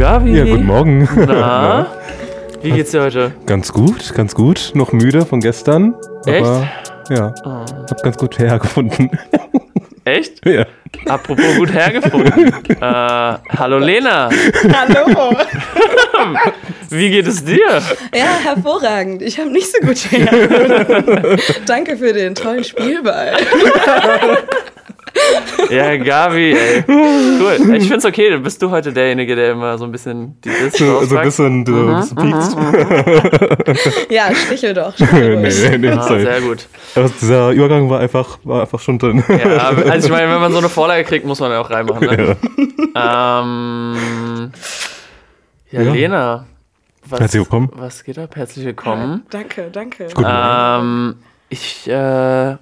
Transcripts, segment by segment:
Gavi. Ja, guten Morgen. Na, wie geht's dir heute? Ganz gut, ganz gut. Noch müde von gestern. Echt? Aber ja, Oh. hab ganz gut hergefunden. Echt? ja. Apropos gut hergefunden. äh, hallo Lena, Hallo. wie geht es dir? Ja, hervorragend. Ich habe nicht so gut her. Danke für den tollen Spielball. Ja, Gavi, ey. Cool. Ich find's okay, bist du heute derjenige, der immer so ein bisschen die Diss So, so ein bisschen, so Mhm, ein bisschen piekst. Ja, stichel doch. Stichel nee, nee, nee, Ah, sehr gut. Aber dieser Übergang war einfach, war einfach schon drin. Ja, also ich meine, wenn man so eine Vorlage kriegt, muss man ja auch reinmachen. Ne? Ähm, ja, Ja. Lena. Was, Herzlich willkommen. Was geht ab? Herzlich willkommen. Danke, danke. Guten Morgen. Ähm, ich äh,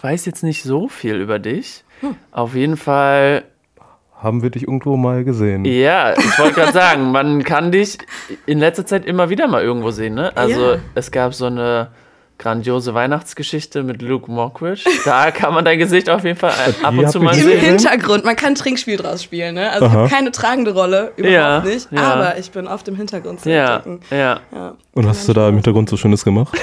weiß jetzt nicht so viel über dich. Auf jeden Fall, Haben wir dich irgendwo mal gesehen? ja, ich wollte gerade sagen, man kann dich in letzter Zeit immer wieder mal irgendwo sehen. Ne? Also Ja. es gab so eine grandiose Weihnachtsgeschichte mit Luke Mockridge. Da kann man dein Gesicht auf jeden Fall ab Die und zu ich mal Im sehen. gesehen. Hintergrund, man kann ein Trinkspiel draus spielen, ne? Also ich habe keine tragende Rolle, überhaupt Ja, nicht. ja. Aber ich bin auf dem Hintergrund zu Ja, ja. Ja. Und was hast du da im Hintergrund so Schönes gemacht?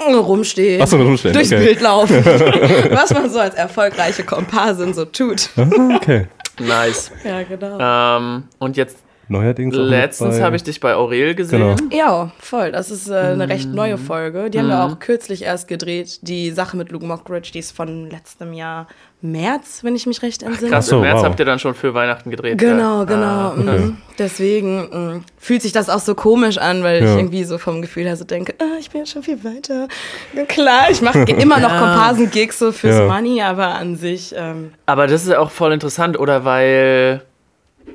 Rumstehen. Achso, rumstehen. Durchs okay. Bild laufen. Was man so als erfolgreiche Komparsin so tut. Okay. Nice. Ja, genau. Ähm, und jetzt Neuerdings letztens habe ich dich bei Aurel gesehen. Genau. Ja, voll. Das ist äh, eine recht neue Folge. Die haben wir Mhm. auch kürzlich erst gedreht. Die Sache mit Luke Mockridge, die ist von letztem Jahr März, wenn ich mich recht entsinne. Krass, Ach so, im März wow. habt ihr dann schon für Weihnachten gedreht. Genau, ja? genau. Ah, okay. mhm. Deswegen mh, fühlt sich das auch so komisch an, weil Ja. ich irgendwie so vom Gefühl her so denke, ah, ich bin jetzt schon viel weiter. Ja, klar, ich mache immer noch Ja. Komparsen-Gigs so fürs Ja. Money, aber an sich, ähm, Aber das ist ja auch voll interessant, oder? Weil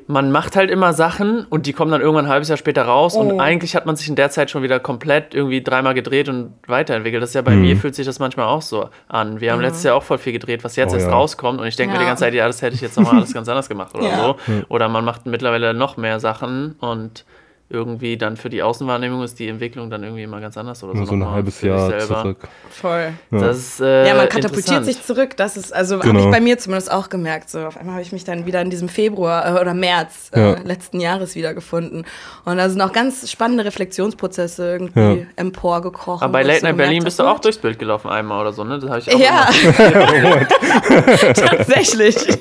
man macht halt immer Sachen und die kommen dann irgendwann ein halbes Jahr später raus und Oh. eigentlich hat man sich in der Zeit schon wieder komplett irgendwie dreimal gedreht und weiterentwickelt. Das ist ja bei Mhm. mir fühlt sich das manchmal auch so an. Wir haben letztes Jahr auch voll viel gedreht, was jetzt Oh erst ja. rauskommt und ich denke mir die Ja. ganze Zeit, ja, das hätte ich jetzt nochmal alles ganz anders gemacht oder Ja. so. Oder man macht mittlerweile noch mehr Sachen und irgendwie dann für die Außenwahrnehmung ist die Entwicklung dann irgendwie immer ganz anders oder Nur so. so ein nochmal halbes Jahr selber. zurück. voll. Ja. Das ist, äh, Ja, man katapultiert sich zurück. Das ist, also habe Genau. ich bei mir zumindest auch gemerkt. So, auf einmal habe ich mich dann wieder in diesem Februar äh, oder März äh, Ja. letzten Jahres wiedergefunden. Und da sind auch ganz spannende Reflexionsprozesse irgendwie Ja. emporgekrochen. Aber bei Late Night Berlin bist du auch durchs Bild gelaufen einmal oder so, ne? Das habe ich auch Ja, tatsächlich.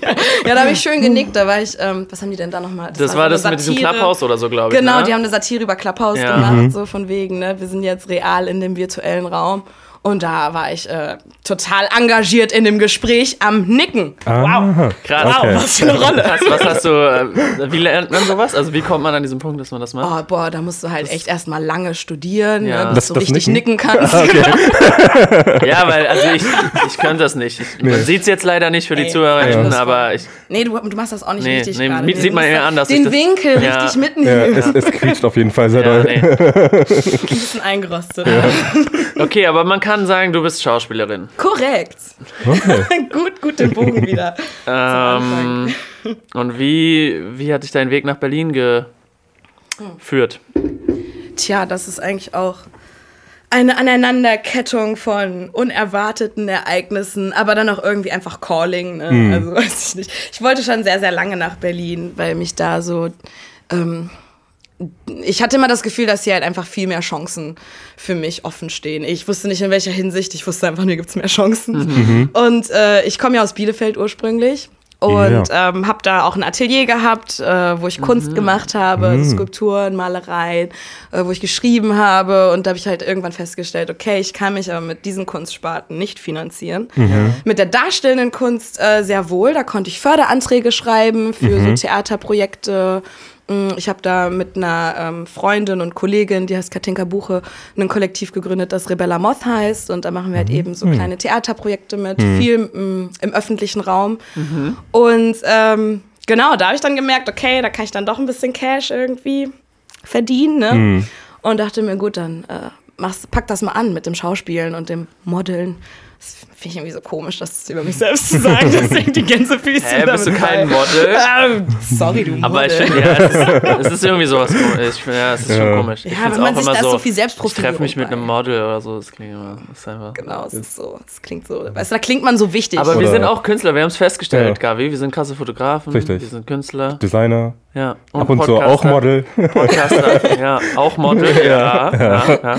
Ja, da habe ich schön genickt. Da war ich, ähm, was haben die denn da nochmal? Das so war eine das mit diesem Satire. Clubhouse oder so, glaube ich. Genau, ne? die haben eine Satire über Clubhouse Ja. gemacht, so von wegen, ne, wir sind jetzt real in dem virtuellen Raum. Und da war ich äh, total engagiert in dem Gespräch am Nicken. Aha. Krass. Okay. Was für eine Rolle. Krass, was hast du, äh, wie lernt man sowas? Also wie kommt man an diesen Punkt, dass man das macht? Oh, boah, da musst du halt echt erstmal lange studieren, Ja. ne, bis Das- du das richtig Nicken? nicken, kannst. Ja, weil, also ich, ich könnte das nicht. Ich, man sieht es jetzt leider nicht für die Ey, Zuhörerinnen, ja. aber ich, Nee, du, du machst das auch nicht Nee, richtig nee, gerade. sieht man Du ja musst an, dass Den das- Winkel Ja. richtig Ja, mitnehmen. es, es quietscht auf jeden Fall sehr ja, doll. nee. Ein bisschen eingerostet. Okay, aber man kann sagen, du bist Schauspielerin. Korrekt. Okay. gut, gut den Bogen wieder. Ähm, und wie, wie hat dich dein Weg nach Berlin geführt? Tja, das ist eigentlich auch eine Aneinanderkettung von unerwarteten Ereignissen, aber dann auch irgendwie einfach Calling. Ne? Also weiß ich nicht. Ich wollte schon sehr, sehr lange nach Berlin, weil mich da so. Ähm, ich hatte immer das Gefühl, dass hier halt einfach viel mehr Chancen für mich offen stehen. Ich wusste nicht in welcher Hinsicht, ich wusste einfach nur, gibt es mehr Chancen. Und äh, ich komme ja aus Bielefeld ursprünglich und ähm, habe da auch ein Atelier gehabt, äh, wo ich Kunst gemacht habe, Skulpturen, Malereien, äh, wo ich geschrieben habe. Und da habe ich halt irgendwann festgestellt, okay, ich kann mich aber mit diesen Kunstsparten nicht finanzieren. Mit der darstellenden Kunst äh, sehr wohl. Da konnte ich Förderanträge schreiben für so Theaterprojekte. Mm, Ich habe da mit einer ähm, Freundin und Kollegin, die heißt Katinka Buche, ein Kollektiv gegründet, das Rebella Moth heißt. Und da machen wir halt eben so kleine Theaterprojekte mit, viel mm, im öffentlichen Raum. Und ähm, genau, da habe ich dann gemerkt, okay, da kann ich dann doch ein bisschen Cash irgendwie verdienen. Ne? Und dachte mir, gut, dann äh, machst, pack das mal an mit dem Schauspielen und dem Modeln. Das finde ich irgendwie so komisch, das über mich selbst zu sagen, deswegen die Gänsefüßchen Hä, bist du kein bei. Model? Ähm, sorry, du Aber ich Model. finde, ja, es ist, es ist irgendwie sowas komisch. Ich ja, es ist schon Ja. komisch. Ich Ja, wenn man auch sich immer da so, so viel Ich Selbstprofilierung treffe mich mit einem Model oder so. Das klingt immer. Das ist einfach. Genau, es ist so, es klingt so, weißt du, da klingt man so wichtig. Aber wir Oder- sind auch Künstler, wir haben es festgestellt, Ja. Gavi. Wir sind krasse Fotografen. Richtig. Wir sind Künstler. Designer, Ja. ab und zu auch Podcaster. Model. Podcaster. Ja, auch Model. Ja. Ja. Ja.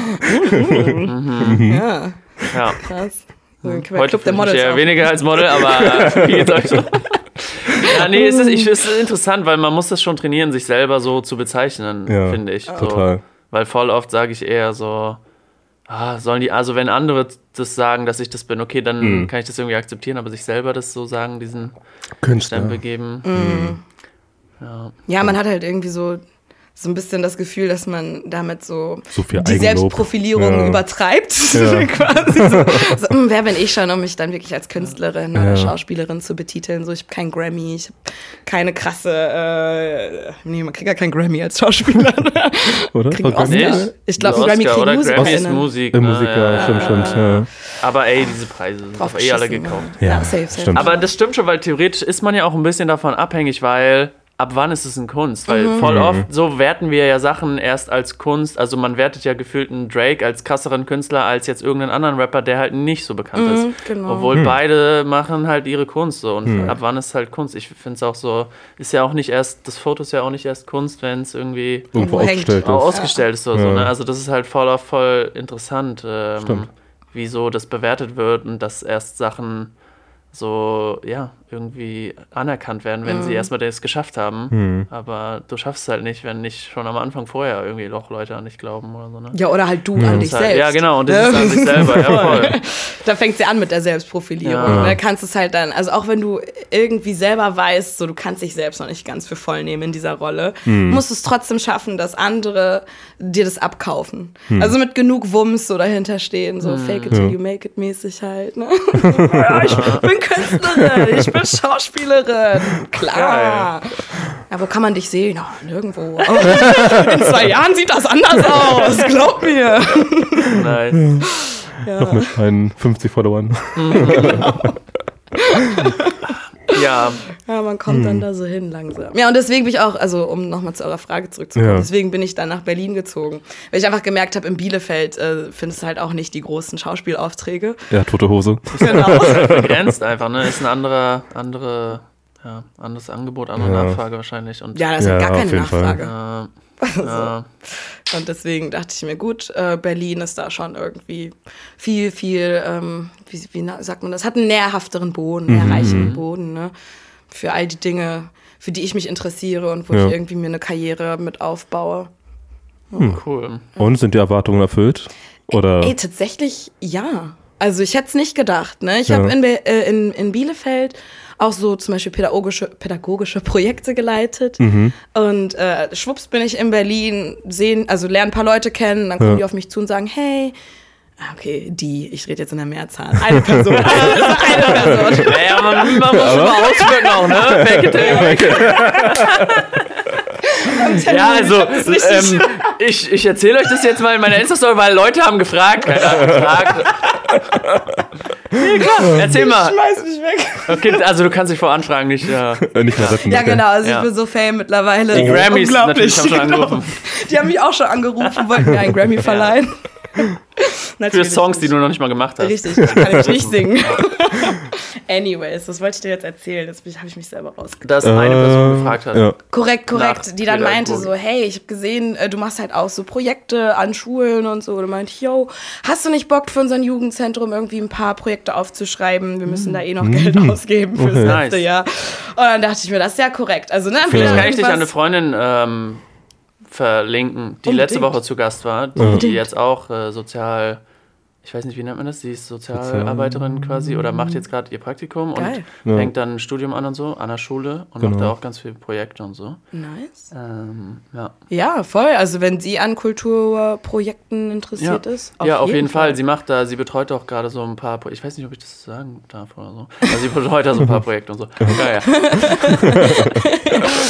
ja, ja. krass. Ein Heute Club der Models. auch. weniger als Model, aber äh, wie geht's euch so? Ja, nee, es ist, ich, es ist interessant, weil man muss das schon trainieren, sich selber so zu bezeichnen, Ja, finde ich. So. Total. Weil voll oft sage ich eher so, ah, sollen die, also wenn andere das sagen, dass ich das bin, okay, dann Mhm. kann ich das irgendwie akzeptieren, aber sich selber das so sagen, diesen Künstler. Stempel geben. Mhm. Ja. Ja, man hat halt irgendwie so, so ein bisschen das Gefühl, dass man damit so, So viel die Eigenlob. Selbstprofilierung Ja. übertreibt. Ja. Quasi so, so, "Hm, wer bin ich schon, um mich dann wirklich als Künstlerin oder Ja. Schauspielerin zu betiteln? So, ich habe keinen Grammy, ich habe keine krasse, äh, nee, man kriegt ja keinen Grammy als Schauspieler. Oder? Kriegen War Oscar. Ich glaube, ein Grammy kriegen oder Grammy ist. Musik. Musiker, Ja. stimmt, stimmt. Ja. Aber ey, diese Preise sind doch eh alle gekauft. Ja, Ja, safe, safe. Aber das stimmt schon, weil theoretisch ist man ja auch ein bisschen davon abhängig, weil ab wann ist es eine Kunst? Weil Mhm. voll Mhm. oft so werten wir ja Sachen erst als Kunst. Also man wertet ja gefühlt einen Drake als krasseren Künstler als jetzt irgendeinen anderen Rapper, der halt nicht so bekannt ist. genau. Obwohl beide machen halt ihre Kunst so. Und ab wann ist halt Kunst? Ich finde es auch so, ist ja auch nicht erst, das Foto ist ja auch nicht erst Kunst, wenn es irgendwie Irgendwo ausgestellt ist. ausgestellt ist oder so. Ja. Ne? Also das ist halt voll auf voll interessant, ähm, wieso das bewertet wird und dass erst Sachen so, ja, irgendwie anerkannt werden, wenn Mhm. sie erstmal das geschafft haben. Hm. Aber du schaffst es halt nicht, wenn nicht schon am Anfang vorher irgendwie noch Leute an dich glauben oder so. Ne? Ja, oder halt du Ja. an dich halt, selbst. ja, genau, und das ist an sich selber, ja, voll. Da fängt sie an mit der Selbstprofilierung. Ja. Da kannst du es halt dann, also auch wenn du irgendwie selber weißt, so du kannst dich selbst noch nicht ganz für voll nehmen in dieser Rolle, musst du es trotzdem schaffen, dass andere dir das abkaufen. Also mit genug Wumms so dahinter stehen, so fake it till Ja. you make it mäßig halt. Ne? ja, ich bin Künstlerin, ich bin Schauspielerin, klar. Ja, wo kann man dich sehen? Ja, nirgendwo. In zwei Jahren sieht das anders aus, glaub mir. Nice. Noch mit meinen 50 Followern. Ja, Ja, man kommt dann da so hin langsam. Ja, und deswegen bin ich auch, also um nochmal zu eurer Frage zurückzukommen, Ja. deswegen bin ich dann nach Berlin gezogen. Weil ich einfach gemerkt habe, in Bielefeld äh, findest du halt auch nicht die großen Schauspielaufträge. Ja, tote Hose. Genau. begrenzt einfach, ne? Ist ein anderer, andere, ja, anderes Angebot, andere Ja. Nachfrage wahrscheinlich. Und ja, da ist Ja, gar keine jeden Fall. Äh, ja. Und deswegen dachte ich mir, gut, äh, Berlin ist da schon irgendwie viel, viel, ähm, wie, wie sagt man das, hat einen nährhafteren Boden, Mhm. nährreichen Boden, ne? Für all die Dinge, für die ich mich interessiere und wo Ja. ich irgendwie mir eine Karriere mit aufbaue. cool. Und sind die Erwartungen erfüllt? Oder? Ey, tatsächlich ja. Also ich hätte es nicht gedacht. Ne? Ich Ja. habe in, äh, in, in Bielefeld auch so zum Beispiel pädagogische, pädagogische Projekte geleitet. Mhm. Und äh, schwupps bin ich in Berlin, sehen, also lernen ein paar Leute kennen, dann kommen Ja. die auf mich zu und sagen, hey, ah, okay, die, ich rede jetzt in der Mehrzahl, eine Person, eine Person. Naja, man, man muss immer ausführen auch, ne? Fake it make it. Ja, also, ähm, ich, ich erzähle euch das jetzt mal in meiner Insta-Story, weil Leute haben gefragt. Keiner hat gefragt. Nee, klar, erzähl mal. Schmeiß mich weg. Okay, also du kannst dich vor Anfragen nicht. Ja. Äh, nicht mehr retten. Ja, okay. genau, also Ja. ich bin so fame mittlerweile. Die Grammys unglaublich. natürlich haben schon Genau. angerufen. Die haben mich auch schon angerufen, wollten mir einen Grammy verleihen. Für Natürlich Songs, die du noch nicht mal gemacht hast. Richtig, das kann ich nicht singen. Anyways, das wollte ich dir jetzt erzählen. Jetzt habe ich mich selber rausgebracht. Dass eine Person Äh, gefragt hat. Ja. Korrekt, korrekt. Nach die dann meinte so, hey, ich habe gesehen, äh, du machst halt auch so Projekte an Schulen und so. Und meinte, yo, hast du nicht Bock für unser Jugendzentrum irgendwie ein paar Projekte aufzuschreiben? Wir müssen da eh noch Geld ausgeben fürs Okay. letzte Nice. Jahr. Und dann dachte ich mir, das ist ja korrekt. Also, ne, Vielleicht kann ich dich an eine Freundin ähm, verlinken, die letzte Woche zu Gast war, die jetzt auch äh, sozial, ich weiß nicht, wie nennt man das? Sie ist Sozialarbeiterin quasi oder macht jetzt gerade ihr Praktikum Geil. und Ja. fängt dann ein Studium an und so, an der Schule und Genau. macht da auch ganz viele Projekte und so. Nice. Ähm, ja. Ja, voll. Also, wenn sie an Kulturprojekten interessiert ist. ja, auf jeden Fall. Sie macht da, sie betreut auch gerade so ein paar, Pro ich weiß nicht, ob ich das sagen darf oder so. Also sie betreut da so ein paar Projekte und so. Ja, ja.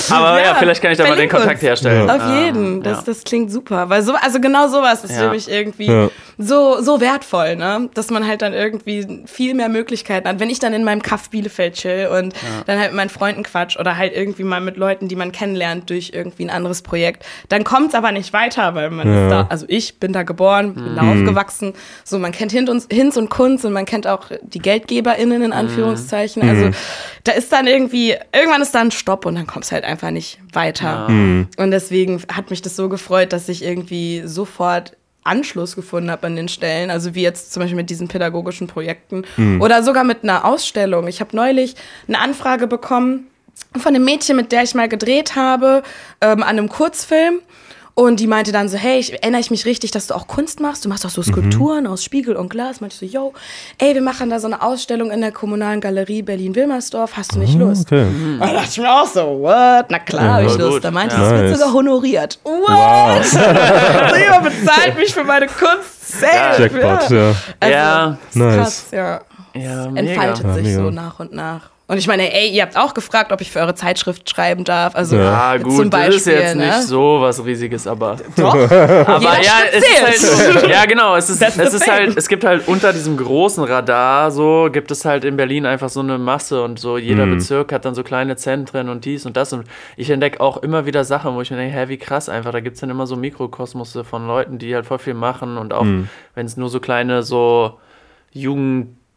Aber ja, Ja, vielleicht kann ich da mal den. Kontakt herstellen. Auf Ähm, jeden, das, ja. das klingt super. Weil so, also genau sowas ist Ja. für mich irgendwie Ja. So, so wertvoll, ne? Dass man halt dann irgendwie viel mehr Möglichkeiten hat. Wenn ich dann in meinem Kaff Bielefeld chill und dann halt mit meinen Freunden quatsch oder halt irgendwie mal mit Leuten, die man kennenlernt durch irgendwie ein anderes Projekt, dann kommt es aber nicht weiter, weil man Ja. ist da, also ich bin da geboren, bin da aufgewachsen. So, man kennt Hinz und, Hinz und Kunz und man kennt auch die GeldgeberInnen in Anführungszeichen. Also da ist dann irgendwie, irgendwann ist da ein Stopp und dann kommt es halt einfach nicht weiter. Und deswegen hat mich das so gefreut, dass ich irgendwie sofort Anschluss gefunden habe an den Stellen, also wie jetzt zum Beispiel mit diesen pädagogischen Projekten oder sogar mit einer Ausstellung. Ich habe neulich eine Anfrage bekommen von einem Mädchen, mit der ich mal gedreht habe, ähm, an einem Kurzfilm. Und die meinte dann so, hey, ich erinnere ich mich richtig, dass du auch Kunst machst. Du machst auch so Skulpturen aus Spiegel und Glas. Meinte ich so, yo, ey, wir machen da so eine Ausstellung in der kommunalen Galerie Berlin-Wilmersdorf. Hast du nicht Lust? Okay. Da dachte ich mir auch so, what? Na klar, hab ich voll Lust. Da meinte Ja. sie, es wird Nice. sogar honoriert. What? so jemand bezahlt mich für meine Kunst. Safe. Jackpot, ja. Also, Ja. ist Nice. krass, ja. Ja, mega. Entfaltet Ja, sich so nach und nach. Und ich meine, ey, ihr habt auch gefragt, ob ich für eure Zeitschrift schreiben darf. Also Ja, gut, zum Beispiel, das ist jetzt ne? nicht so was Riesiges, aber. Doch. Aber ja, es ist halt. Ja, genau. Es ist, es ist halt, es gibt halt unter diesem großen Radar so, gibt es halt in Berlin einfach so eine Masse und so jeder Bezirk hat dann so kleine Zentren und dies und das. Und ich entdecke auch immer wieder Sachen, wo ich mir denke, hä, wie krass einfach. Da gibt es dann immer so Mikrokosmose von Leuten, die halt voll viel machen und auch wenn es nur so kleine so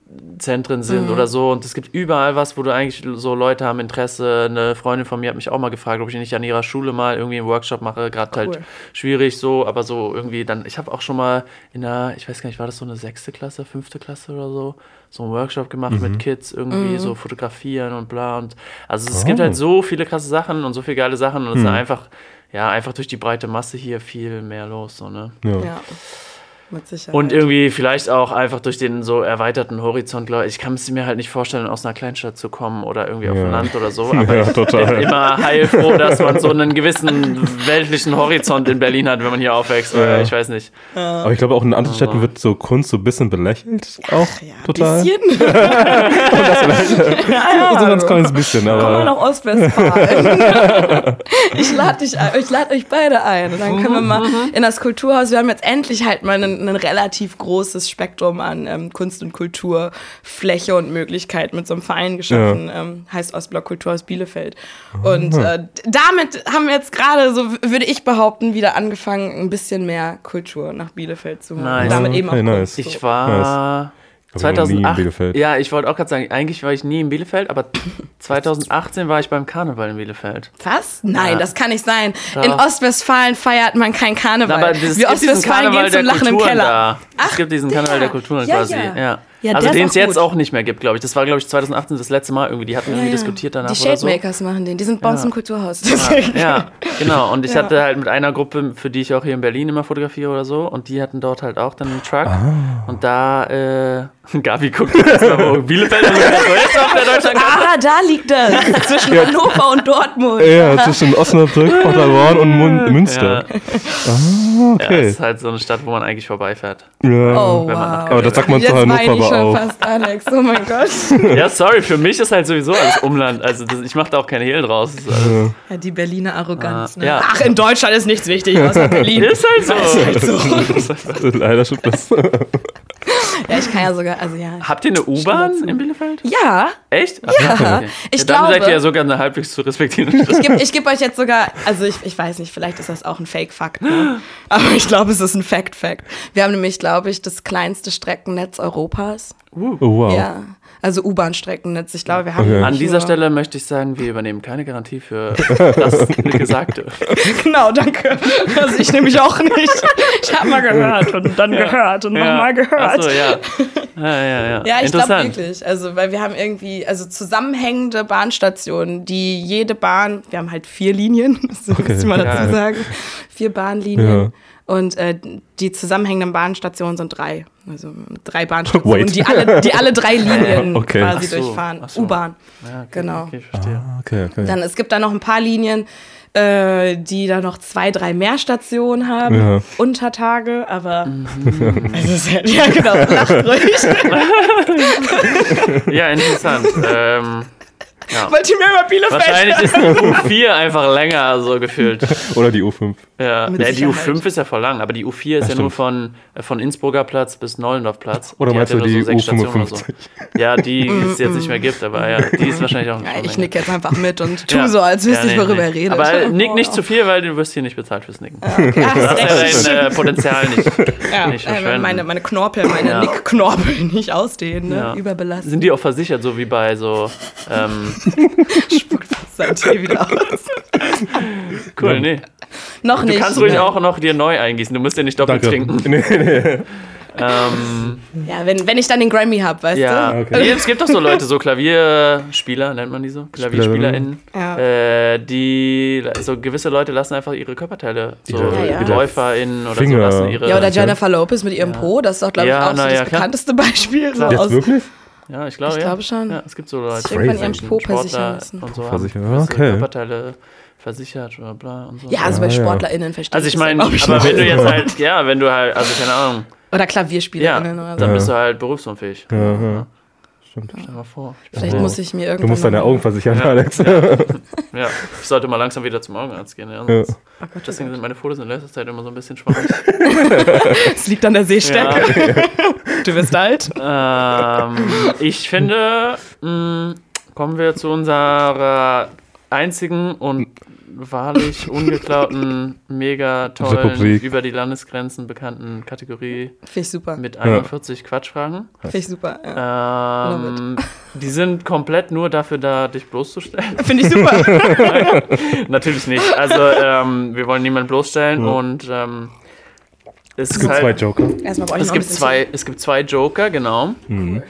Jugendzentren sind oder so. Und es gibt überall was, wo du eigentlich so Leute haben Interesse. Eine Freundin von mir hat mich auch mal gefragt, ob ich nicht an ihrer Schule mal irgendwie einen Workshop mache. Gerade halt Cool. schwierig so, aber so irgendwie dann, ich habe auch schon mal in der, ich weiß gar nicht, war das so eine sechste Klasse, fünfte Klasse oder so, so einen Workshop gemacht mit Kids, irgendwie so fotografieren und bla und also es gibt Oh. halt so viele krasse Sachen und so viele geile Sachen und es ist einfach, ja, einfach durch die breite Masse hier viel mehr los, so, ne? Ja. Ja, mit Sicherheit. Und irgendwie vielleicht auch einfach durch den so erweiterten Horizont, glaube ich, ich kann es mir halt nicht vorstellen, aus einer Kleinstadt zu kommen oder irgendwie auf Ja. dem Land oder so. Aber Ja, ich bin total. immer heilfroh, dass man so einen gewissen weltlichen Horizont in Berlin hat, wenn man hier aufwächst. Ja. ich weiß nicht. Aber ich glaube, auch in anderen Städten wird so Kunst so ein bisschen belächelt. Auch ja, total. Bisschen. So ein ganz kleines bisschen, Komm mal aber. nach Ostwestfalen. ich lade dich ein, ich lade euch beide ein. Und dann können wir mal in das Kulturhaus. Wir haben jetzt endlich halt mal ein, ein relativ großes Spektrum an ähm, Kunst und Kultur, Fläche und Möglichkeit mit so einem Verein geschaffen. Ähm, heißt Ostblock Kulturhaus Bielefeld. Und äh, damit haben wir jetzt gerade, so würde ich behaupten, wieder angefangen, ein bisschen mehr Kultur nach Bielefeld zu machen. Nice. Und damit eben auch Okay, nice. Kunst. Ich war glaub, ich war noch nie in 2008. Bielefeld. Ja, ich wollte auch gerade sagen, eigentlich war ich nie in Bielefeld, aber 2018 war ich beim Karneval in Bielefeld. Was? Nein, Ja. das kann nicht sein. Doch. In Ostwestfalen feiert man kein Karneval. Aber es Wir Ostwestfalen gehen zum Lachen im Kulturen Keller. da. Ach, es gibt diesen der. Karneval der Kulturen Ja, quasi. ja. Ja. Ja, also den auch es jetzt auch nicht mehr gibt, glaube ich. Das war, glaube ich, 2018 das letzte Mal irgendwie. Die hatten irgendwie diskutiert danach Die oder so. Shademakers machen den. Die sind bei uns Ja. im Kulturhaus. Ja, genau. Und ich Ja. hatte halt mit einer Gruppe, für die ich auch hier in Berlin immer fotografiere oder so, und die hatten dort halt auch dann einen Truck. Und da, äh, Gabi guckt jetzt mal, wo Bielefeld ist. So ist auf der Deutschlandkarte. Ah, da liegt das. Zwischen Hannover und Dortmund. Ja, zwischen Osnabrück, Paderborn und Mun Münster. Ja. Ah, ja, okay. es ist halt so eine Stadt, wo man eigentlich vorbeifährt. Ja. Oh, Wenn man nach wow. Aber das sagt man zu Hannover aber schon auch. fast, Alex. Oh mein Gott. Ja, sorry, für mich ist halt sowieso alles Umland. Also das, ich mache da auch keinen Hehl draus. Ist, alles, Ja, die Berliner Arroganz. Ah, Ne? ja. Ach, in Deutschland ist nichts wichtig außer Berlin. ist halt so. Also leider schon das. Ja, ich kann ja sogar, also ja. Habt ihr eine U-Bahn in Bielefeld? Ja, Echt? Ach, Ja, okay. ich ja, dann glaube- seid ihr ja sogar eine halbwegs zu respektierende Stadt. ich gebe ich geb euch jetzt sogar, also ich, ich weiß nicht, vielleicht ist das auch ein Fake-Fakt, ne? aber ich glaube, es ist ein Fact-Fact. Wir haben nämlich, glaube ich, das kleinste Streckennetz Europas. Oh, wow. Ja, also U-Bahn-Streckennetz. Ich glaube, wir haben Okay. An dieser Stelle möchte ich sagen, wir übernehmen keine Garantie für das Gesagte. Genau, danke. Also ich nämlich auch nicht. Ich habe mal gehört und dann gehört und nochmal gehört. Achso, ja. Ja, ja, ja. Ja, ich glaube wirklich. Also, weil wir haben irgendwie, also zusammenhängende Bahnstationen, die jede Bahn, wir haben halt vier Linien, das muss ich mal dazu Ja. sagen. Vier Bahnlinien. Und äh, die zusammenhängenden Bahnstationen sind drei. Also drei Bahnstationen, Wait. die alle, die alle drei Linien Okay. quasi so, durchfahren. so. U-Bahn. Ja, okay, Genau. Okay, ich verstehe. Ah, Okay, okay. Dann, es gibt da noch ein paar Linien, äh, die da noch zwei, drei mehr Stationen haben, Ja. unter Tage, aber Mhm. es ist halt, ja genau, lacht ruhig. Ja, interessant. ähm, Ja. Wollt ihr mir über Bielefeld Wahrscheinlich ist die U4 einfach länger so gefühlt. Oder die U5. Ja, ja die Sicherheit. U5 ist ja voll lang, aber die U4 ist ja, Ja, nur stimmt. von, äh, von Innsbrucker Platz bis Neulendorfplatz. Oder Die meinst hat du ja nur die sechs Stationen oder U55? Ja, die es jetzt nicht mehr gibt, aber ja, die ist wahrscheinlich auch Ja, ich nicke jetzt einfach mit und tu Ja. so, als wüsste Ja, ich, nee, worüber nee. er redet. Aber nick nicht zu viel, weil du wirst hier nicht bezahlt fürs Nicken. Ja, Du hast hast ja dein äh, Potenzial nicht. Ja, nicht äh, meine, meine Knorpel, meine Ja. Nickknorpel nicht ausdehnen, ne? Ja. überbelastet. Sind die auch versichert, so wie bei so. Ähm, Spuckt fast sein Tee wieder aus. cool, nee. Noch Du nicht. kannst ruhig ne? auch noch dir neu eingießen. Du musst ja nicht doppelt Danke. trinken. Nee, nee. Ähm, Ja, wenn, wenn ich dann den Grammy hab, weißt ja, du? Okay. Nee, es gibt doch so Leute, so Klavierspieler, nennt man die so? KlavierspielerInnen. Ja. Äh, die, so gewisse Leute lassen einfach ihre Körperteile, so Ja, ja. LäuferInnen oder Finger. so lassen ihre. Ja, oder. Jennifer Lopez mit ihrem Po, das ist doch, glaube ich, Ja, auch so das ja, klar. bekannteste Beispiel. So aus, wirklich? Ja, ich glaube, Ich ja. glaube schon. Ja, es gibt so Leute. Sich irgendwann ihren Sportler Po versichern lassen. Und so Versichern, haben okay. Körperteile versichert oder bla und so. Ja, also bei ja. SportlerInnen verstehe Also ich das meine, ja, glaub ich, aber schon. wenn du jetzt halt, ja, wenn du halt, also keine Ahnung, Oder ja, KlavierspielerInnen oder so. dann bist du halt berufsunfähig. Ja, ja. Stimmt. Stell dir mal vor. Ich bin Vielleicht so- muss ich mir irgendwann. Du musst deine Augen versichern, Ja. Alex. Ja, ich sollte mal langsam wieder zum Augenarzt gehen. Ja, Ja. Oh Gott, oh Deswegen sind meine Fotos in letzter Zeit immer so ein bisschen schwammig. Es liegt an der Sehstärke. Du wirst alt. ähm, ich finde, mh, kommen wir zu unserer einzigen und wahrlich ungeklauten, mega tollen, Republik. über die Landesgrenzen bekannten Kategorie Finde ich super. mit 41 Quatschfragen. Finde ich super. Ja. Ähm, die sind komplett nur dafür da, dich bloßzustellen. Finde ich super. Natürlich nicht. Also, ähm, wir wollen niemanden bloßstellen und ähm, es, Es gibt halt, zwei Joker. Es gibt zwei, es gibt zwei Joker, genau. Mhm.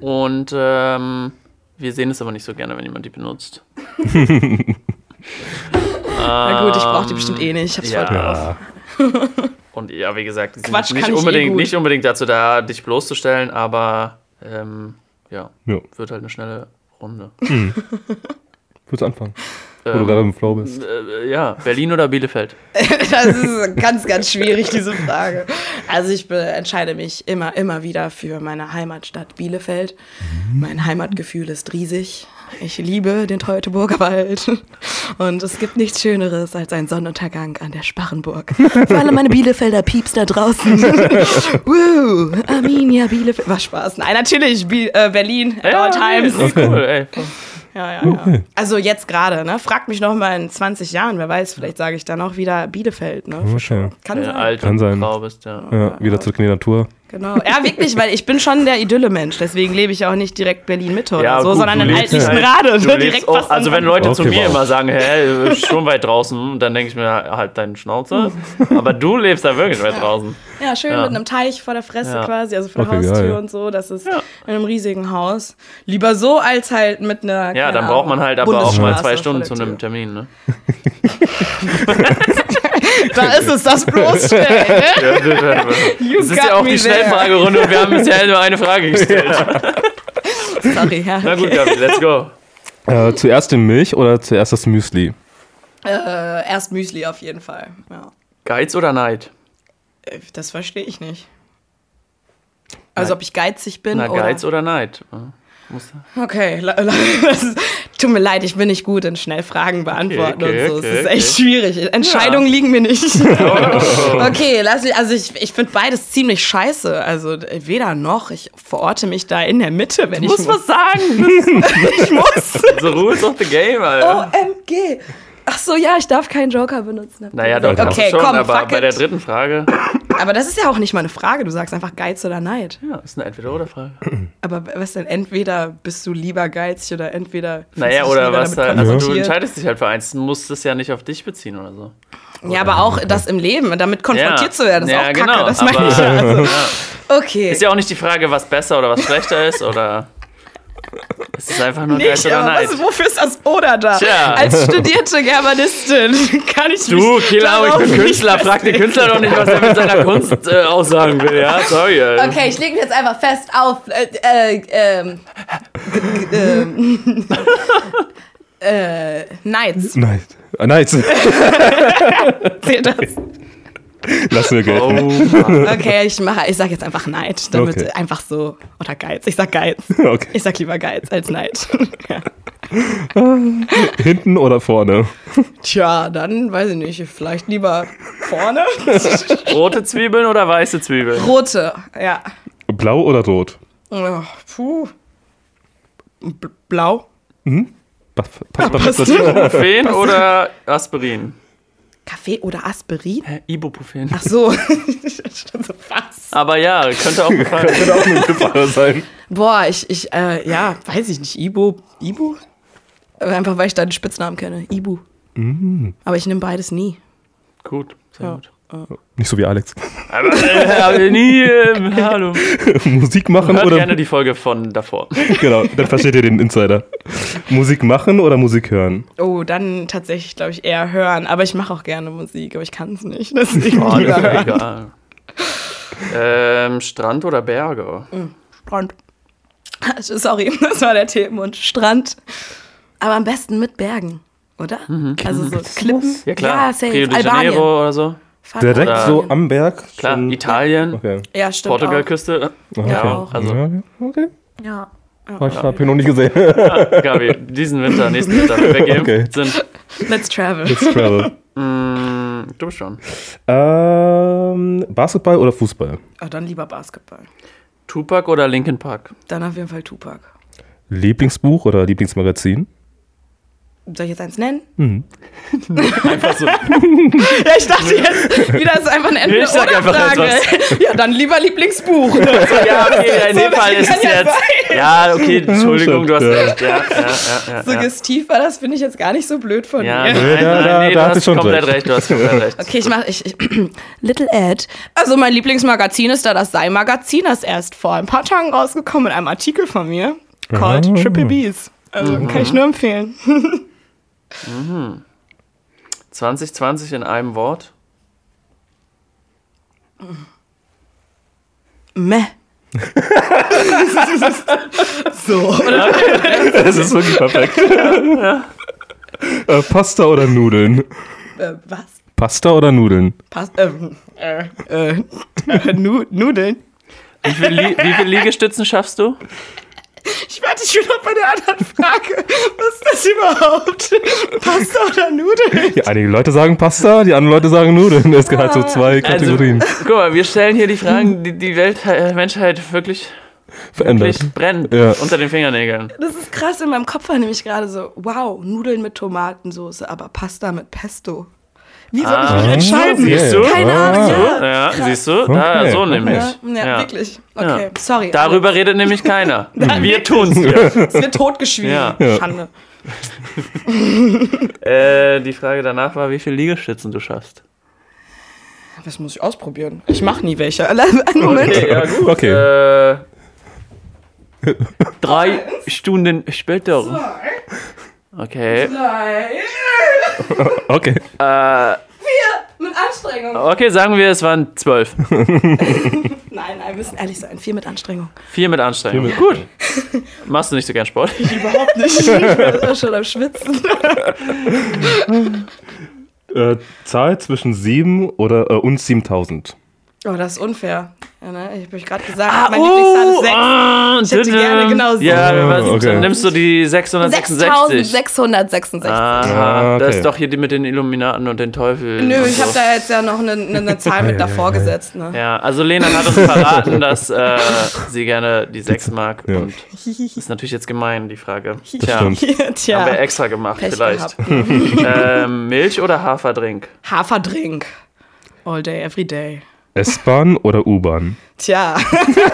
Und ähm, wir sehen es aber nicht so gerne, wenn jemand die benutzt. Na gut, ich brauche die bestimmt eh nicht. Ich hab's Ja. voll drauf. Ja. Und ja, wie gesagt, die sind Quatsch nicht eh unbedingt, gut. nicht unbedingt dazu da, dich bloßzustellen, aber ähm, ja, Ja. wird halt eine schnelle Runde. Willst du anfangen? Wo du Ähm, gerade im Flow bist. äh, ja, Berlin oder Bielefeld? Das ist ganz, ganz schwierig, diese Frage. Also ich entscheide mich immer, immer wieder für meine Heimatstadt Bielefeld. Mein Heimatgefühl ist riesig. Ich liebe den Teutoburger Wald. Und es gibt nichts Schöneres als ein Sonnenuntergang an der Sparrenburg. Für alle meine Bielefelder Pieps da draußen. Woo, Arminia Bielefeld. War Spaß. Nein, natürlich Bi äh, Berlin at all times. nee, cool, ey. Ja, ja, ja. Also jetzt gerade, ne? Fragt mich noch mal in 20 Jahren, wer weiß, vielleicht sage ich dann auch wieder Bielefeld, ne? Okay. Kann Wenn sein. alt Kann und sein. Frau bist, ja. Ja, wieder zurück in die Natur. Genau. Ja, wirklich, weil ich bin schon der Idylle-Mensch. Deswegen lebe ich auch nicht direkt Berlin-Mitte oder Ja, so, gut, sondern in Alt-Lichtenrade. halt- ne? direkt auch, fast also wenn Leute zu Okay, mir wow. immer sagen, hä, schon weit draußen, dann denke ich mir, halt deine Schnauze. Aber du lebst da wirklich weit draußen. Ja, schön Ja. mit einem Teich vor der Fresse Ja. quasi, also vor der Okay, Haustür und so. Das ist in einem riesigen Haus. Lieber so als halt mit einer. Ja, dann braucht man halt aber auch mal zwei Stunden zu einem. Termin, ne? Da ist es, das bloßstellen. ne? Es ist ja auch die. Schnellfragerunde und wir haben bisher nur eine Frage gestellt. Sorry, ja. Na gut. Gabi, let's go. Äh, zuerst die Milch oder zuerst das Müsli? Äh, erst Müsli auf jeden Fall. Ja. Geiz oder Neid? Äh, Das verstehe ich nicht. Also Nein. ob ich geizig bin Na, oder. Geiz oder Neid? Ja, Okay, ist, tut mir leid, ich bin nicht gut in schnell Fragen beantworten Okay, und so. okay, es ist okay. echt schwierig. Entscheidungen liegen mir nicht. okay, lass mich, also ich, ich finde beides ziemlich scheiße. Also weder noch. Ich verorte mich da in der Mitte, wenn Du ich musst muss. was sagen. Ich muss. The rules of the game, Alter. OMG. Ach so, ja, ich darf keinen Joker benutzen. Naja, doch, Okay, schon, komm, aber bei it. der dritten Frage, Aber das ist ja auch nicht mal eine Frage. Du sagst einfach Geiz oder Neid. ja, ist eine Entweder-Oder-Frage. Aber was denn? Entweder bist du lieber geizig oder entweder. Naja, oder was halt, also du entscheidest dich halt für eins, du musst es ja nicht auf dich beziehen oder so. Ja, aber auch das im Leben, damit konfrontiert zu werden, ist ja, auch kacke. genau, das meine ich ja. Also, Ja. okay. Ist ja auch nicht die Frage, was besser oder was schlechter ist, oder es ist einfach nur nicht, oder aber Neid. was, wofür ist das oder da? Tja. Als studierte Germanistin kann ich Du, mich Killer, ich darauf bin Künstler, frag den Künstler doch nicht, was er mit seiner Kunst äh, aussagen will, ja? Sorry, Alter. Okay, ich lege jetzt einfach fest auf. Äh, äh, ähm, ähm, äh, Nights. Nein. Ah, nice. Zählt das? Lass mir Geld. Oh, Okay, ich mache, ich sag jetzt einfach Neid, damit Okay. einfach so oder Geiz. Ich sag Geiz. Okay. Ich sag lieber Geiz als Neid. ja. Hinten oder vorne? Tja, dann weiß ich nicht, vielleicht lieber vorne. Rote Zwiebeln oder weiße Zwiebeln? Rote, ja. Blau oder rot? Oh, puh. Blau. Was passt dazu? Ibuprofen oder Aspirin? Kaffee oder Aspirin? Hä, Ibuprofen. Ach so. Was. Aber ja, könnte auch. Könnte auch eine Gefahr sein. Boah, ich, ich, äh, ja, weiß ich nicht. Ibu. Ibu? Einfach weil ich deinen Spitznamen kenne. Ibu. Aber ich nehme beides nie. Gut, sehr Ja. gut. Nicht so wie Alex. Aber, äh, nie, ähm, hallo. Musik machen Hört oder. gerne die Folge von davor. Genau, dann versteht ihr den Insider. Musik machen oder Musik hören? Oh, dann tatsächlich, glaube ich, eher hören. Aber ich mache auch gerne Musik, aber ich kann es nicht. Deswegen Oh, das ist hören. egal. Ähm, Strand oder Berge? Strand. Sorry, das war der Themenwunsch. Strand. Aber am besten mit Bergen, oder? Also so Klippen. Ja, klar. Ja, safe. Rio de Albanien. Janeiro oder so. Fahr- Direkt Oder- so am Berg? Klar, schon- Italien, Okay. Ja. Portugalküste. Ja, auch. also Ja, okay. Ja. Ich habe hier noch nicht gesehen. Gabi, diesen Winter, nächsten Winter, wenn wir geimpft Okay. sind. Let's travel. Let's travel. Mm, du bist schon. ähm, Basketball oder Fußball? Oh, dann lieber Basketball. Tupac oder Linkin Park? Dann auf jeden Fall Tupac. Lieblingsbuch oder Lieblingsmagazin? Soll ich jetzt eins nennen? Einfach so. Ja, ich dachte jetzt, wieder ist einfach eine Ich sag einfach Entweder-Oder-Frage. Ja, dann lieber Lieblingsbuch. Ne? Ja, okay, in dem So, Fall ist es ja jetzt. sein. Ja, okay, Entschuldigung, du hast Ja. recht. Ja, ja, ja, ja, ja. Suggestiv war das, finde ich jetzt gar nicht so blöd von Ja, mir. nein, da- nein, da- nee, da du hast schon komplett recht. recht. Du hast komplett recht. Okay, ich mache ich, ich, Little Ed. Also mein Lieblingsmagazin ist da das Sei-Magazin, das ist erst vor ein paar Tagen rausgekommen mit einem Artikel von mir, called Ah. Triple Bs. Also kann ich nur empfehlen. 2020 in einem Wort. Meh. so, oder? Das ist wirklich perfekt. äh, Pasta oder Nudeln? Äh, was? Pasta oder Nudeln? Ähm, äh, äh, äh, Nu- Nudeln? Wie viele Li wie viel Liegestützen schaffst du? Ich warte schon noch bei der anderen Frage. Was ist das überhaupt? Pasta oder Nudeln? Ja, einige Leute sagen Pasta, die anderen Leute sagen Nudeln. Es gibt halt so zwei Kategorien Also, guck mal, wir stellen hier die Fragen, die die Welt, äh, Menschheit wirklich, verändert. wirklich brennt Ja. unter den Fingernägeln. Das ist krass, in meinem Kopf war nämlich gerade so, wow, Nudeln mit Tomatensauce, aber Pasta mit Pesto. Wie soll ich Ah. mich entscheiden? Siehst du? Keine Ahnung. So, Ja. ja, siehst du? Da, Okay. so nämlich. Ja, ja, wirklich. Okay, Ja. sorry. Darüber redet nämlich keiner. Wir tun's. Es wird totgeschwiegen. Schande. Äh, die Frage danach war, wie viele Liegestützen du schaffst. Das muss ich ausprobieren. Ich mache nie welche. Einen Moment. Okay, ja gut. Okay. Äh, drei Stunden später. Okay. Okay. Äh, Mit Anstrengung. okay, sagen wir, es waren zwölf. Nein, nein, wir müssen ehrlich sein. Vier mit Anstrengung. Vier mit Anstrengung. Vier Gut. Machst du nicht so gern Sport? Überhaupt nicht. Ich bin schon am Schwitzen. Äh, Zahl zwischen 7 oder, äh, und 7000. Oh, das ist unfair. Ja, ne? Ich habe gerade gesagt, mein Lieblingszahl ist 6. ah, Ich hätte gerne genau so. Ja, Ah, was, okay. dann nimmst du die 666. 6666. Aha, Ah, das okay. ist doch hier die mit den Illuminaten und den Teufeln. Nö, ich so. habe da jetzt ja noch eine, eine, Zahl mit davor gesetzt. Ne? Ja, also Lena hat uns verraten, dass äh, sie gerne die 6 mag. Ja. Und ist natürlich jetzt gemein, die Frage. Das Tja, stimmt. Tja, haben wir extra gemacht Pech vielleicht. gehabt. Ähm, Milch oder Haferdrink? Haferdrink. All day, every day. S-Bahn oder U-Bahn? Tja.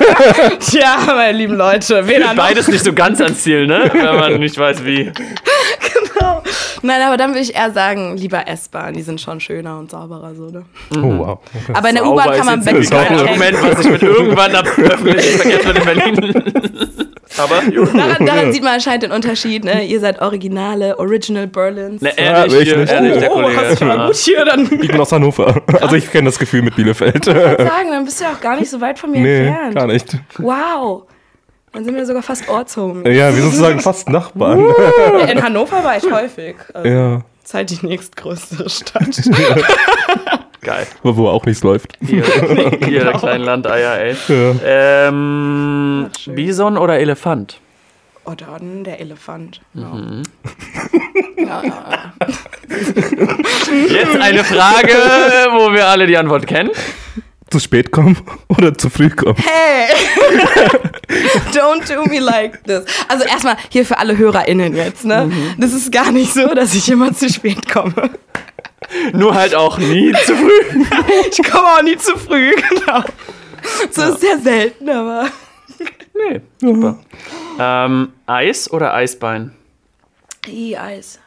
Tja, meine lieben Leute. Beides nicht so ganz ans Ziel, ne? Wenn man nicht weiß wie. Genau. Nein, aber dann würde ich eher sagen, lieber S-Bahn. Die sind schon schöner und sauberer so, ne? Oh, wow. Okay. Aber in der U-Bahn ist kann man jetzt irgendwie Bett kein Argument, was ich mit irgendwann ab öffentlichen Verkehrsmitteln in Berlin. Aber. Daran, daran sieht man anscheinend den Unterschied, ne? Ihr seid Originale, Original Berlins. Ne, ehrlich, Ja, ich hier, nicht. ehrlich, der oh, Kollege. hast du mal Ja. gut hier dann. Ich bin aus Hannover. Also ich kenne das Gefühl mit Bielefeld. sagen, dann bist du ja auch gar nicht so weit von mir nee, entfernt. gar nicht. Wow. Dann sind wir sogar fast Ortshomies. Ja, wie sozusagen fast Nachbarn. In Hannover war ich häufig. Also, Ja, ist halt die nächstgrößere Stadt. Geil. wo wo auch nichts läuft. Hier, hier der kleinen Landeier, ey. Ja. Ähm, Bison oder Elefant? Oh, dann der Elefant. Mhm. Ja. Jetzt eine Frage, wo wir alle die Antwort kennen. Zu spät kommen oder zu früh kommen? Hey! Don't do me like this. Also erstmal hier für alle HörerInnen jetzt, ne? Mhm. Das ist gar nicht so, dass ich immer zu spät komme. Nur halt auch nie zu früh. Ich komme auch nie zu früh, genau. So ist sehr selten, aber. Nee, super. Ähm, Eis oder Eisbein? I, Eis.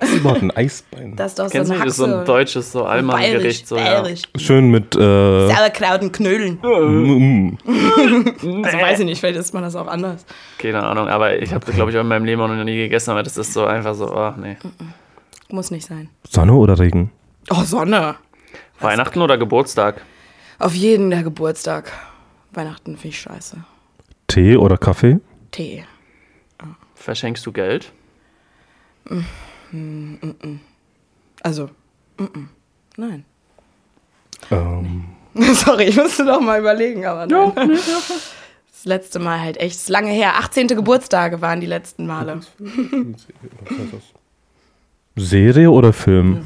Das ist überhaupt ein Eisbein. Das ist doch Kennst so das ist so ein Haxe. deutsches, so Allmann-Gericht. So, ja. Schön mit. Äh, Sauerkraut und Knödeln. mm, Also weiß ich nicht, vielleicht ist man das auch anders. Keine Ahnung, aber ich habe das, glaube ich, auch in meinem Leben auch noch nie gegessen, aber das ist so einfach so, ach nee. Muss nicht sein. Sonne oder Regen? Oh, Sonne. Weihnachten oder Geburtstag? Auf jeden der Geburtstag. Weihnachten finde ich scheiße. Tee oder Kaffee? Tee. Verschenkst du Geld? Also, mm -mm. nein. Ähm, Sorry, ich musste doch mal überlegen, aber nein. Das letzte Mal halt echt, ist lange her. 18. Geburtstage waren die letzten Male. Serie oder Film?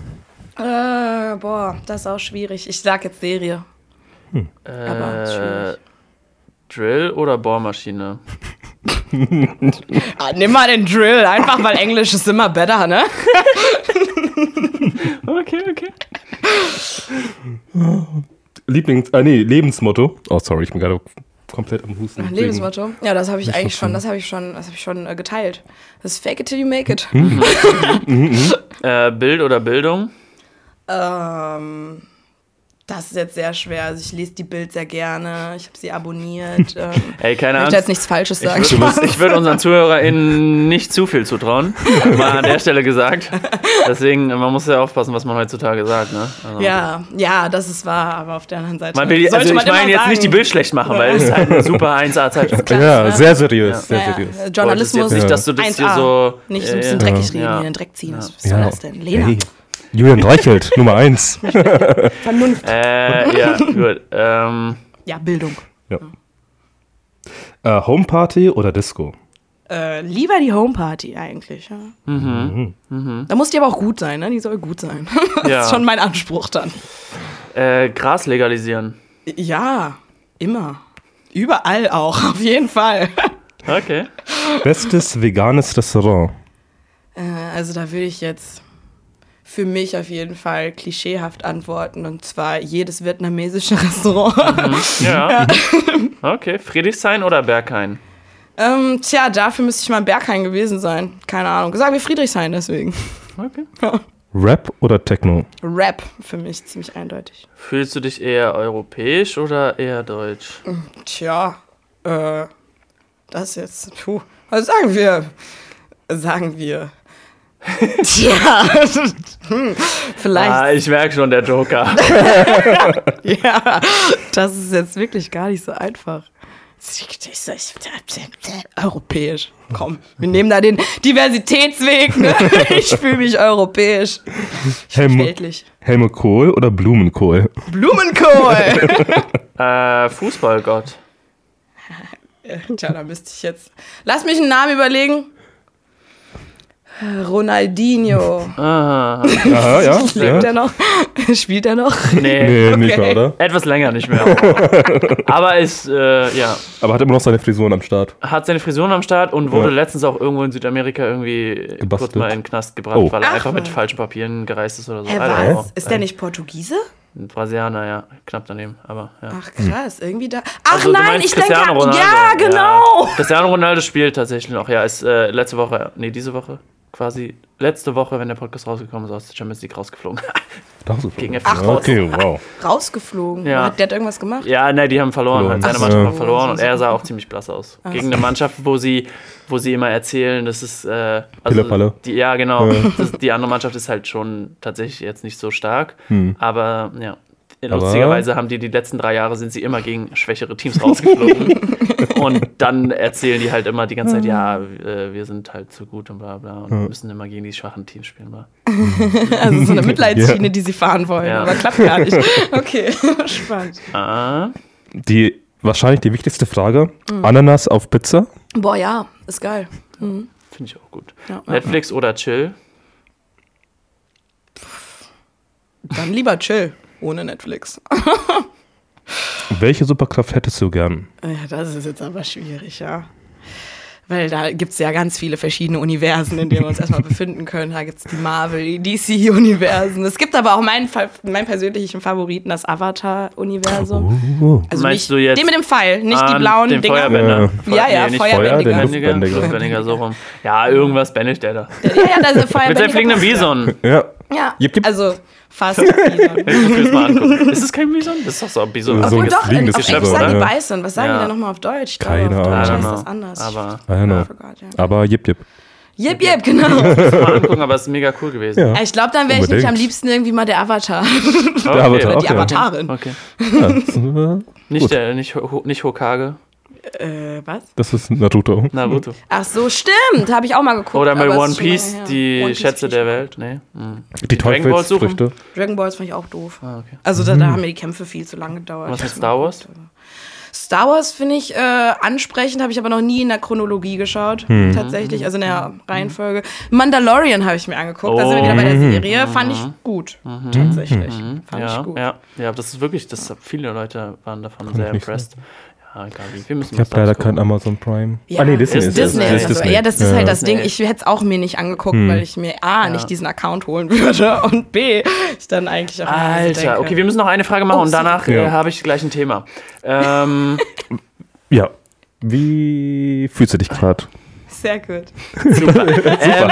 Äh, boah, das ist auch schwierig. Ich sag jetzt Serie. Aber ist Äh, schwierig. Drill oder Bohrmaschine? Ah, nimm mal den Drill, einfach weil Englisch ist immer better, ne? Okay, okay. Lieblings. Ah, nee, Lebensmotto. Oh, sorry, ich bin gerade komplett am Husten. deswegen- Lebensmotto. Ja, das habe ich Nicht eigentlich schon, das habe ich schon, das habe ich schon äh, geteilt. Das ist fake it till you make it. Äh, Bild oder Bildung? Ähm, das ist jetzt sehr schwer. Also ich lese die Bild sehr gerne. Ich habe sie abonniert. Ähm, Ey, keine ich möchte Angst. jetzt nichts Falsches Ich sagen. würde Spaß. würd unseren ZuhörerInnen nicht zu viel zutrauen. Mal an der Stelle gesagt. Deswegen, man muss ja aufpassen, was man heutzutage sagt. Ne? Also, Ja, ja, das ist wahr, aber auf der anderen Seite. Man will, sollte also ich meine jetzt nicht die. Bild schlecht machen, weil es ist halt eine super 1A-Zeitschrift. Ja, ne? sehr seriös, sehr Ja, ja. seriös. Äh, Journalismus. Nicht, dass du das 1A. hier so. Nicht so ein bisschen ja. dreckig reden, Ja. hier in den Dreck ziehen. Ja. Was soll das denn? Lena, Hey. Julian Reichelt, Nummer eins. Vernunft. Äh, ja, gut. Ähm, Ja, Bildung. Ja. Äh, Homeparty oder Disco? Äh, lieber die Homeparty eigentlich. Ja. Mhm. Da muss die aber auch gut sein, ne? Die soll gut sein. das Ja. ist schon mein Anspruch dann. äh, Gras legalisieren. Ja, immer. Überall auch, auf jeden Fall. Okay. Bestes veganes Restaurant. Äh, also da würde ich jetzt für mich auf jeden Fall klischeehaft antworten und zwar jedes vietnamesische Restaurant. Ja. Okay. Friedrichshain oder Berghain? ähm, tja, dafür müsste ich mal in Berghain gewesen sein. Keine Ahnung. Sagen wir Friedrichshain deswegen. Okay. Rap oder Techno? Rap für mich ziemlich eindeutig. Fühlst du dich eher europäisch oder eher deutsch? Tja, äh, das ist jetzt, puh, was sagen wir? Sagen wir. Tja, hm, vielleicht, Ah, ich merke schon, der Joker. ja, das ist jetzt wirklich gar nicht so einfach. Europäisch. Komm, wir nehmen da den Diversitätsweg. Ne? Ich fühle mich europäisch. Helm Weltlich. Helmut Kohl oder Blumenkohl? Blumenkohl. äh, Fußballgott. Tja, da müsste ich jetzt. Lass mich einen Namen überlegen. Ronaldinho. Ah, Aha, ja. Lebt ja. er noch? Spielt er noch? nee. Nee, nicht Okay. mehr, oder? Etwas länger nicht mehr. Aber ist, äh, ja, Aber hat immer noch seine Frisuren am Start. hat seine Frisuren am Start und wurde Ja. letztens auch irgendwo in Südamerika irgendwie kurz Gebastelt. mal in den Knast gebracht, Oh. weil er Ach, einfach mit falschen Papieren gereist ist oder so. Know. was? Ist der nicht Portugiese? Ein Brasilianer, ja. Knapp daneben, aber ja. Ach krass, irgendwie da. Ach Also, nein, ich denke. Cristiano Ronaldo. Ja, genau. Cristiano Ronaldo spielt tatsächlich noch. Ja, ist äh, letzte Woche, nee, diese Woche quasi, letzte Woche, wenn der Podcast rausgekommen ist, aus der Champions League rausgeflogen. Gegen Ach, FC Okay, wow. Rausgeflogen. Ja. Hat der hat irgendwas gemacht? ja, ne, die haben verloren. Halt. Seine Ach Mannschaft so. hat verloren und er sah auch ziemlich blass aus. Gegen eine Mannschaft, wo sie, wo sie immer erzählen, das ist, äh, also Pillepalle. die, ja, genau. Ja. Das, die andere Mannschaft ist halt schon tatsächlich jetzt nicht so stark, Hm. aber ja. Aber- Lustigerweise haben die die letzten drei Jahre sind sie immer gegen schwächere Teams rausgeflogen. und dann erzählen die halt immer die ganze Zeit, ja, äh, wir sind halt zu gut und bla bla und müssen immer gegen die schwachen Teams spielen. Bla. Also so eine Mitleidsschiene, Ja. die sie fahren wollen. Ja. Aber klappt gar nicht. Okay, spannend. Ah, Die wahrscheinlich die wichtigste Frage. Ananas auf Pizza? Boah, ja, ist geil. Finde ich auch gut. Ja. Netflix oder Chill? Dann lieber chill, ohne Netflix. Welche Superkraft hättest du gern? Ja, das ist jetzt aber schwierig, ja. Weil da gibt es ja ganz viele verschiedene Universen, in denen wir uns erstmal befinden können. Da gibt es die Marvel, die DC-Universen. Es gibt aber auch meinen, meinen persönlichen Favoriten, das Avatar-Universum. Oh. Also Meinst nicht du jetzt den mit dem Pfeil, nicht die blauen den Dinger. Feuerbänder? Ja, ja, nicht Feuerbändiger. Feuer, Luftbändiger, Luftbändiger. So rum. Ja, irgendwas bändigt der da. Ja, ja, das ist Feuerbändiger. Mit seinem fliegenden Bison. Ja. Ja, Jip, jip. also fast Bison. Ich mal angucken. Ist das kein Bison? Das ist doch so ein Bison. So Obwohl ein doch, in, auf Englisch sagen die? Bison. Was sagen Ja. die da nochmal auf Deutsch? Ich Keine glaube, auf Ahnung. Deutsch heißt das anders. Aber I don't know. forgot, ja. Aber jip, jip. Jep, jep, genau. mal angucken, aber es ist mega cool gewesen. Ja. Ich glaube, dann wäre ich nämlich am liebsten irgendwie mal der Avatar. Okay. Der Avatar Oder die ja. Avatarin. Okay. Ja, äh, Nicht, der, nicht, nicht Hokage, Äh, was? das ist Naruto. Naruto. Ach so, stimmt. Habe ich auch mal geguckt. Oder es One ist Piece, die One Piece Schätze der Welt. Nee. Hm. Die Dragon Ball suchen? Teufelsfrüchte. Dragon Balls fand ich auch doof. Ah, okay. Also da, da haben mir die Kämpfe viel zu lange gedauert. Was mit Ich Star Wars? Star Wars finde ich äh, ansprechend, habe ich aber noch nie in der Chronologie geschaut, Hm. tatsächlich, also in der Reihenfolge. Mandalorian habe ich mir angeguckt, da sind wir wieder bei der Serie, fand ich gut, tatsächlich. Fand Mhm. Ja, ich gut. ja, ja, das ist wirklich, das viele Leute waren davon Kann sehr impressed. Ja, wie. Wir müssen Ich habe leider kein. Amazon Prime. Ja, ah, nee, Disney ist ist, Disney, es. also, ja, das ist Ja. halt das Ding. Ich hätte es auch mir nicht angeguckt, Hm. weil ich mir A, nicht diesen Account holen würde und B, ich dann eigentlich auch Alter, denke, okay, wir müssen noch eine Frage machen Oh, und danach äh, Ja. habe ich gleich ein Thema. Ähm, Ja. Wie fühlst du dich gerade? Sehr gut. ähm,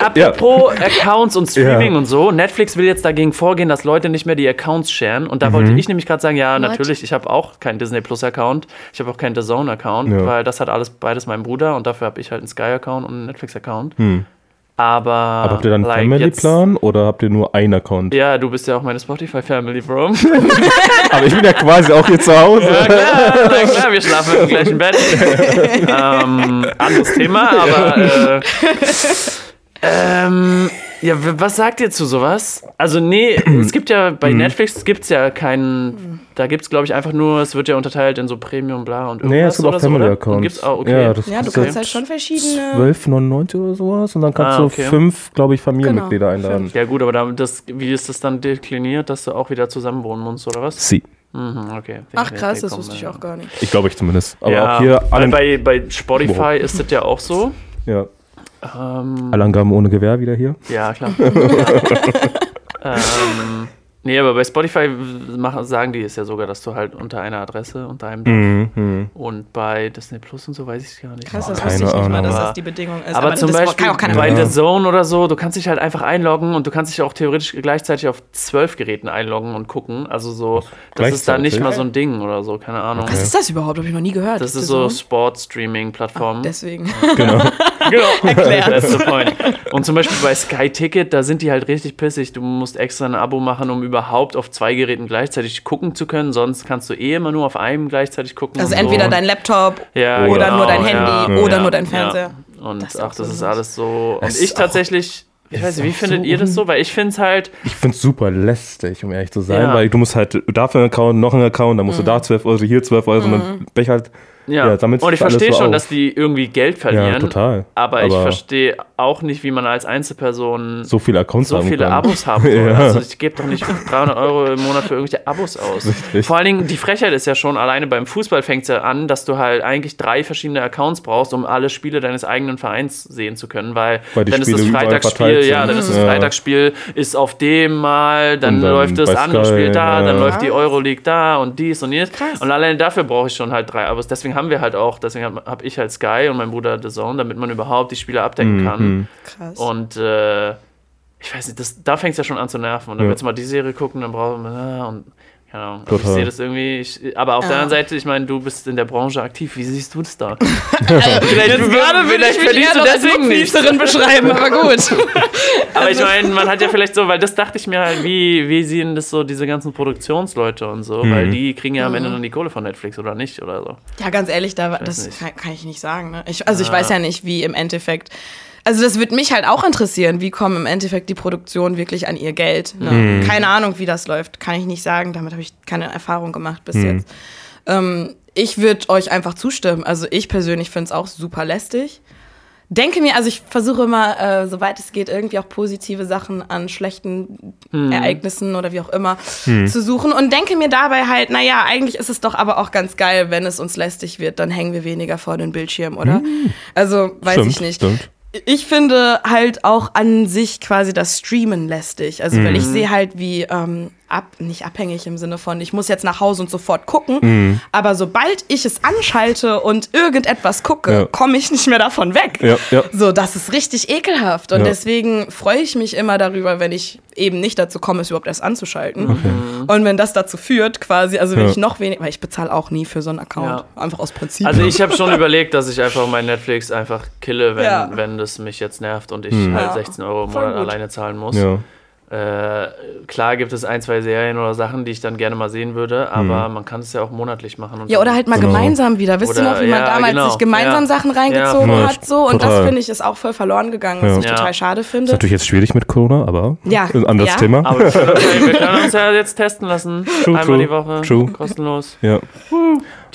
apropos Accounts und Streaming Ja. und so, Netflix will jetzt dagegen vorgehen, dass Leute nicht mehr die Accounts sharen. Und da wollte Mhm. ich nämlich gerade sagen, ja, What? natürlich, ich habe auch keinen Disney Plus Account, ich habe auch keinen The Zone Account, Ja. weil das hat alles beides mein Bruder und dafür habe ich halt einen Sky Account und einen Netflix Account. Hm. Aber, Aber habt ihr dann einen like, Family-Plan oder habt ihr nur einen Account? Ja, du bist ja auch meine Spotify Family, Bro. Aber ich bin ja quasi auch hier zu Hause. Ja, klar, na klar, wir schlafen im gleichen Bett. ähm, anderes Thema, aber äh, ähm, ja, was sagt ihr zu sowas? Also nee, es gibt ja bei Netflix gibt's ja keinen, da gibt's glaube ich einfach nur, es wird ja unterteilt in so Premium bla und irgendwas Nee, es gibt oder auch? Family-Accounts. Gibt's auch, okay. Ja, das Ja, du kannst halt schon verschiedene. 12,99 oder sowas und dann kannst Ah, okay. du fünf, glaube ich, Familienmitglieder Genau, einladen. Ja gut, aber da, das, wie ist das dann dekliniert, dass du auch wieder zusammen wohnen musst oder was? Sie. Mhm, okay. Ach krass, das wusste ich auch gar nicht. Ich glaube ich zumindest. Aber ja, auch hier weil alle, bei, bei Spotify ist das ja auch so. ja, Ähm, alle Angaben ohne Gewehr wieder hier. Ja, klar. ähm, nee, aber bei Spotify machen, sagen die es ja sogar, dass du halt unter einer Adresse, unter einem Mhm. mhm. und bei Disney Plus und so weiß ich gar nicht. Krass, das wusste ich nicht mal, dass das die Bedingung ist. aber zum das Beispiel kann auch keiner bei. The Zone oder so, du kannst dich halt einfach einloggen und du kannst dich auch theoretisch gleichzeitig auf zwölf Geräten einloggen und gucken. Also so, das ist dann nicht mal so ein Ding oder so, keine Ahnung. Was ist das überhaupt? Habe ich noch nie gehört. Das ist so Zone? Sport-Streaming-Plattformen. Deswegen. Genau. Genau. Erklärt. Und zum Beispiel bei Sky Ticket, da sind die halt richtig pissig. Du musst extra ein Abo machen, um überhaupt auf zwei Geräten gleichzeitig gucken zu können. Sonst kannst du eh immer nur auf einem gleichzeitig gucken. Also entweder so. dein Laptop ja, oder genau, nur dein ja, Handy oder ja, nur dein ja. Fernseher. Und Das ist ach, das ist alles so. Und ich tatsächlich, ich weiß nicht, wie findet so ihr das so? Weil ich finde es halt, Ich finde es super lästig, um ehrlich zu sein, Ja. weil du musst halt dafür einen Account, noch einen Account, dann musst du da 12 Euro, hier 12 Euro und dann bin ich halt. Ja. Ja, sammelst und ich verstehe so schon, auf. dass die irgendwie Geld verlieren. Ja, total. Aber, ich Aber- verstehe auch nicht, wie man als Einzelperson So viele Accounts so haben viele kann. Abos haben soll. Ja. Also ich gebe doch nicht 300 Euro im Monat für irgendwelche Abos aus. Richtig. Vor allen Dingen, die Frechheit ist ja schon, alleine beim Fußball fängt es ja an, dass du halt eigentlich drei verschiedene Accounts brauchst, um alle Spiele deines eigenen Vereins sehen zu können, weil, Weil dann ist das Freitagsspiel, ja, dann ist das. Freitagsspiel ist auf dem mal, dann, dann läuft das andere Sky, Spiel da, dann läuft die Euroleague da und dies und jenes. Krass. Und alleine dafür brauche ich schon halt drei Abos. Deswegen haben wir halt auch, deswegen habe hab ich halt Sky und mein Bruder The Zone, damit man überhaupt die Spiele abdecken kann. Mhm. Krass. Und äh, ich weiß nicht, das, da fängt es ja schon an zu nerven. Und dann Ja. willst du mal die Serie gucken, dann braucht man, ah, und keine Ahnung. Also ich sehe das irgendwie, ich, aber auf der Ja. anderen Seite, ich meine, du bist in der Branche aktiv, wie siehst du das da? vielleicht Jetzt gerade will ich mich eher du deswegen nicht beschreiben, aber gut. aber ich meine, man hat ja vielleicht so, weil das dachte ich mir halt, wie, wie sehen das so diese ganzen Produktionsleute und so, weil die kriegen ja am Ende dann die Kohle von Netflix oder nicht oder so. Ja, ganz ehrlich, da, das kann, kann ich nicht sagen. Ne? Ich, also ich Ah. weiß ja nicht, wie im Endeffekt. Also das würde mich halt auch interessieren, wie kommen im Endeffekt die Produktionen wirklich an ihr Geld. Ne? Keine Ahnung, wie das läuft, kann ich nicht sagen. Damit habe ich keine Erfahrung gemacht bis jetzt. Ähm, ich würde euch einfach zustimmen. Also ich persönlich finde es auch super lästig. Denke mir, also ich versuche immer, äh, soweit es geht, irgendwie auch positive Sachen an schlechten Ereignissen oder wie auch immer zu suchen und denke mir dabei halt, naja, eigentlich ist es doch aber auch ganz geil, wenn es uns lästig wird, dann hängen wir weniger vor den Bildschirm, oder? Also weiß Stimmt, ich nicht. stimmt. Ich finde halt auch an sich quasi das Streamen lästig. Also, weil ich sehe halt, wie ähm, ab, nicht abhängig im Sinne von, ich muss jetzt nach Hause und sofort gucken. Aber sobald ich es anschalte und irgendetwas gucke, Ja. komme ich nicht mehr davon weg. Ja, ja. So, das ist richtig ekelhaft. Und Ja. deswegen freue ich mich immer darüber, wenn ich eben nicht dazu komme, es überhaupt erst anzuschalten. Und wenn das dazu führt, quasi, also wenn Ja. ich noch weniger, weil ich bezahle auch nie für so einen Account. Einfach aus Prinzip. Also ich habe schon überlegt, dass ich einfach mein Netflix einfach kille, wenn, Ja. wenn das mich jetzt nervt und ich Mhm. halt Ja. 16 Euro im Monat alleine zahlen muss. Äh, klar gibt es ein, zwei Serien oder Sachen, die ich dann gerne mal sehen würde, aber man kann es ja auch monatlich machen. Und Ja, oder halt mal Genau. gemeinsam wieder. Wisst ihr noch, wie man ja, damals genau. sich gemeinsam Ja. Sachen reingezogen Ja, hat? So. Und das total. finde ich ist auch voll verloren gegangen, was Ja. ich Ja. total schade Ist finde. natürlich jetzt schwierig mit Corona, aber Ja. ist ein anderes Ja. Thema. Aber wir können, uns ja, jetzt testen lassen. True, Einmal true, die Woche. true. Kostenlos. ja.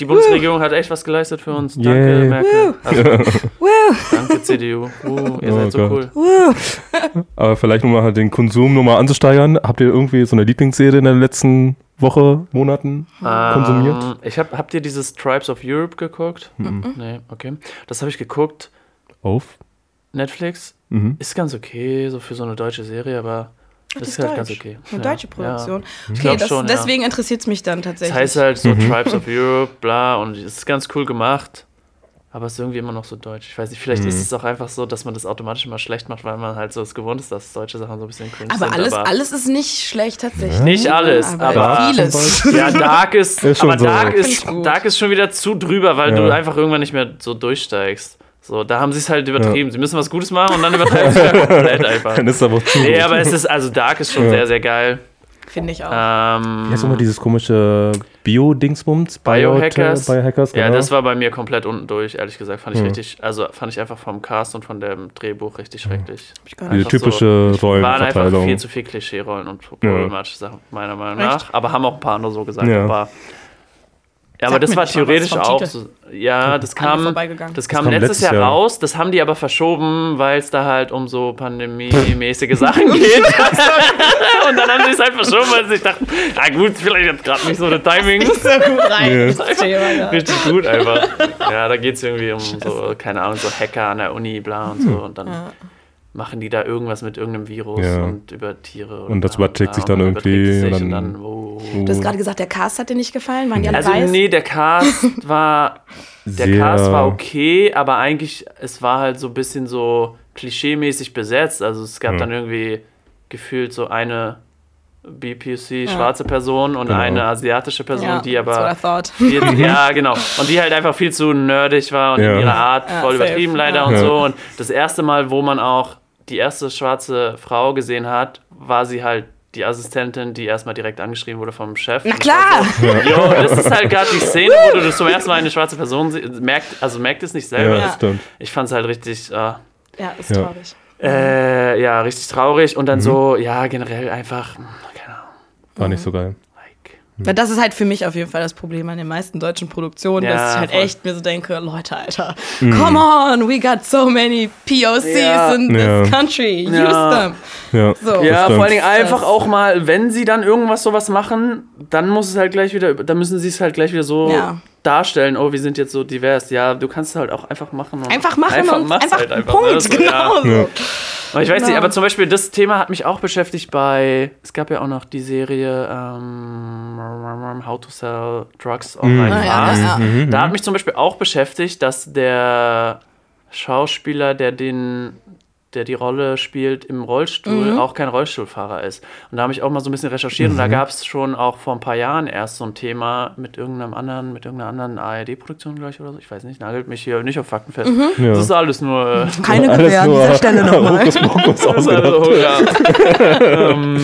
Die Bundesregierung hat echt was geleistet für uns. Danke, Yay. Merkel. Also, Woo, danke, CDU. Uh, ihr Oh seid so Gott. cool. woo. Aber vielleicht um mal halt den Konsum nochmal anzusteigern. Habt ihr irgendwie so eine Lieblingsserie in der letzten Woche, Monaten konsumiert? Ähm, ich hab, habt ihr dieses Tribes of Europe geguckt? Mhm. Nee, okay. Das habe ich geguckt. Auf? Netflix Mhm. ist ganz okay, so für so eine deutsche Serie, aber das ist halt ganz okay. Eine Ja, deutsche Produktion. Ich Okay, das, schon, ja. deswegen interessiert es mich dann Das tatsächlich. heißt halt so Mhm. Tribes of Europe, bla, und es ist ganz cool gemacht. Aber es ist irgendwie immer noch so deutsch. Ich weiß nicht, vielleicht Mhm. ist es auch einfach so, dass man das automatisch immer schlecht macht, weil man halt so es gewohnt ist, dass deutsche Sachen so ein bisschen cringe aber sind. alles, aber alles ist nicht schlecht tatsächlich. Nicht alles, aber- Dark vieles. Ja, Dark ist, Ist schon aber so. Dark, Find ist. Dark ist schon wieder zu drüber, weil Ja. du einfach irgendwann nicht mehr so durchsteigst. So, da haben sie es halt übertrieben. Sie müssen was Gutes machen und dann übertreiben sie es wieder komplett einfach. Dann ist es aber zu Nee, aber es ist, also Dark ist schon Ja. sehr, sehr geil. Finde ich auch. Ähm, Wie heißt nochmal dieses komische Bio-Dingsbums? Biohackers. Biohackers, ja, genau. das war bei mir komplett unten durch, ehrlich gesagt. Fand ich Ja. richtig, also fand ich einfach vom Cast und von dem Drehbuch richtig schrecklich. Gar Diese nicht. einfach typische Waren einfach viel zu viel Klischee-Rollen und problematische Sachen, meiner Meinung Echt? nach. Aber haben auch ein paar andere so gesagt. Ja. Aber, ja, aber das war theoretisch auch so. Ja, das kam, das kam letztes letztes Jahr Jahr. raus. Das haben die aber verschoben, weil es da halt um so pandemiemäßige Sachen geht. und dann haben sie es halt verschoben, weil sie sich dachten, na gut, vielleicht jetzt gerade nicht so das Timing. so gut rein. Ja. ja. Richtig gut einfach. Ja, da geht es irgendwie um so, keine Ahnung, so Hacker an der Uni, bla und so. Und dann machen die da irgendwas mit irgendeinem Virus Ja. und über Tiere. Und das bla überträgt sich dann Und irgendwie sich und Und dann- dann, oh. Du hast gerade gesagt, der Cast hat dir nicht gefallen. Waren die alle Also weiß? nee, der Cast war der Sehr- Cast war okay, aber eigentlich es war halt so ein bisschen so klischeemäßig besetzt. Also es gab Ja. dann irgendwie gefühlt so eine BPC schwarze Person und Genau. eine asiatische Person, ja, die that's what aber I thought. viel, ja, genau. Und die halt einfach viel zu nerdig war und Ja. in ihrer Art Ja, voll safe. übertrieben leider Ja. und Ja. so. Und das erste Mal, wo man auch die erste schwarze Frau gesehen hat, war sie halt die Assistentin, die erstmal direkt angeschrieben wurde vom Chef. Na klar! So, Jo, das ist halt gerade die Szene, wo du das zum ersten Mal eine schwarze Person merkt, also merkt es nicht selber. Ja, stimmt. Ich fand es halt richtig, äh, Ja, ist Ja. traurig. äh, ja, richtig traurig und dann Mhm. so, ja, generell einfach, hm, keine Ahnung, War nicht so geil. Weil das ist halt für mich auf jeden Fall das Problem an den meisten deutschen Produktionen, Ja, dass ich halt voll. echt mir so denke, Leute, Alter, come on, we got so many POCs Ja. in Ja. this country, use Ja. them. Ja, So. Ja, vor allen Dingen einfach Das- auch mal, wenn sie dann irgendwas sowas machen, dann muss es halt gleich wieder, dann müssen sie es halt gleich wieder so Ja. Darstellen, oh, wir sind jetzt so divers. Ja, du kannst es halt auch einfach machen. Und Einfach machen und mach's einfach, halt Punkt, ne? So, genau Ja. so. Ich weiß nicht, Genau. aber zum Beispiel das Thema hat mich auch beschäftigt bei, es gab ja auch noch die Serie ähm, How to Sell Drugs Online Ah, ja, Fast. ja, ja. Mhm, Da hat mich zum Beispiel auch beschäftigt, dass der Schauspieler, der den der die Rolle spielt im Rollstuhl, Mhm. auch kein Rollstuhlfahrer ist. Und da habe ich auch mal so ein bisschen recherchiert und da Mhm. gab es schon auch vor ein paar Jahren erst so ein Thema mit irgendeinem anderen, mit irgendeiner anderen ARD-Produktion gleich oder so. Ich weiß nicht, nagelt mich hier nicht auf Fakten fest. Mhm. Ja. Das ist alles nur. Äh, Keine Gewähr an dieser Stelle nochmal. Also, ja. ähm,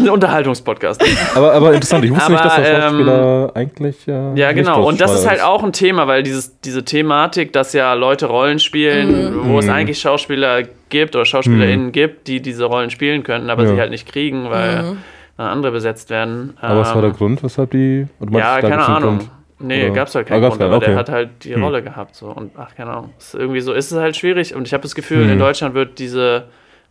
ein Unterhaltungspodcast. Aber, aber interessant, ich wusste nicht, dass Aber, der Schauspieler eigentlich. Äh, Ja, nicht genau. Und das ist halt auch ein Thema, weil dieses, diese Thematik, dass ja Leute Rollen spielen, wo es Mhm. eigentlich Schauspieler gibt oder SchauspielerInnen gibt, die diese Rollen spielen könnten, aber Ja. sie halt nicht kriegen, weil dann andere besetzt werden. Aber was war der Ähm, Grund, weshalb die. Ja, keine Ahnung. Grund? Nee, Oder? gab's halt Ah, keinen gab's Grund, aber keinen, der okay. hat halt die Hm. Rolle gehabt. So. Und ach, keine Ahnung. Ist irgendwie so ist es halt schwierig. Und ich habe das Gefühl, Hm. in Deutschland wird diese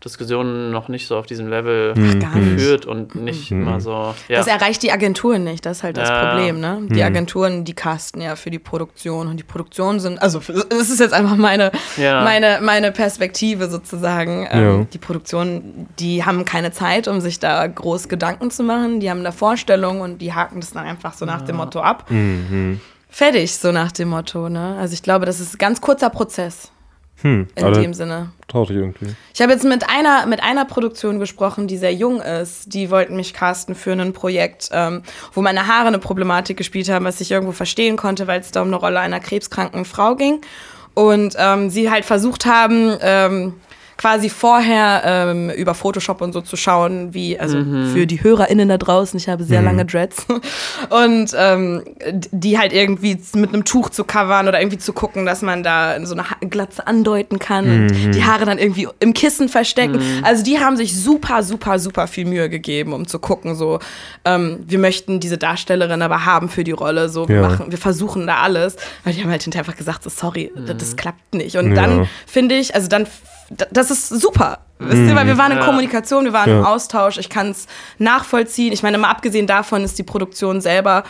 Diskussion noch nicht so auf diesem Level Hm. Nicht. geführt und nicht Mhm. immer so. Ja. Das erreicht die Agenturen nicht, das ist halt das Ja. Problem, ne? Die Hm. Agenturen, die casten ja für die Produktion und die Produktionen sind, also das ist jetzt einfach meine, Ja. meine, meine Perspektive sozusagen. Ja. Ähm, die Produktionen, die haben keine Zeit, um sich da groß Gedanken zu machen, die haben eine Vorstellung und die haken das dann einfach so nach dem Motto ab. Mhm. Fertig, so nach dem Motto, ne? Also ich glaube, das ist ein ganz kurzer Prozess Hm. in dem Sinne. traut dich irgendwie. Ich habe jetzt mit einer, mit einer Produktion gesprochen, die sehr jung ist. Die wollten mich casten für ein Projekt, ähm, wo meine Haare eine Problematik gespielt haben, was ich irgendwo verstehen konnte, weil es da um eine Rolle einer krebskranken Frau ging. Und ähm, sie halt versucht haben, ähm, quasi vorher ähm, über Photoshop und so zu schauen, wie, also für die HörerInnen da draußen, ich habe sehr lange Dreads. Und ähm, die halt irgendwie mit einem Tuch zu covern oder irgendwie zu gucken, dass man da so eine Glatze andeuten kann und die Haare dann irgendwie im Kissen verstecken. Also die haben sich super, super, super viel Mühe gegeben, um zu gucken, so, ähm, wir möchten diese Darstellerin aber haben für die Rolle, so, wir Ja. machen, wir versuchen da alles. Weil die haben halt hinterher einfach gesagt, so, sorry, das, das klappt nicht. Und Ja. dann finde ich, also dann, das ist super. Wisst ihr, weil wir waren in. Kommunikation, wir waren im Ja. Austausch, ich kann es nachvollziehen. Ich meine, mal abgesehen davon ist die Produktion selber,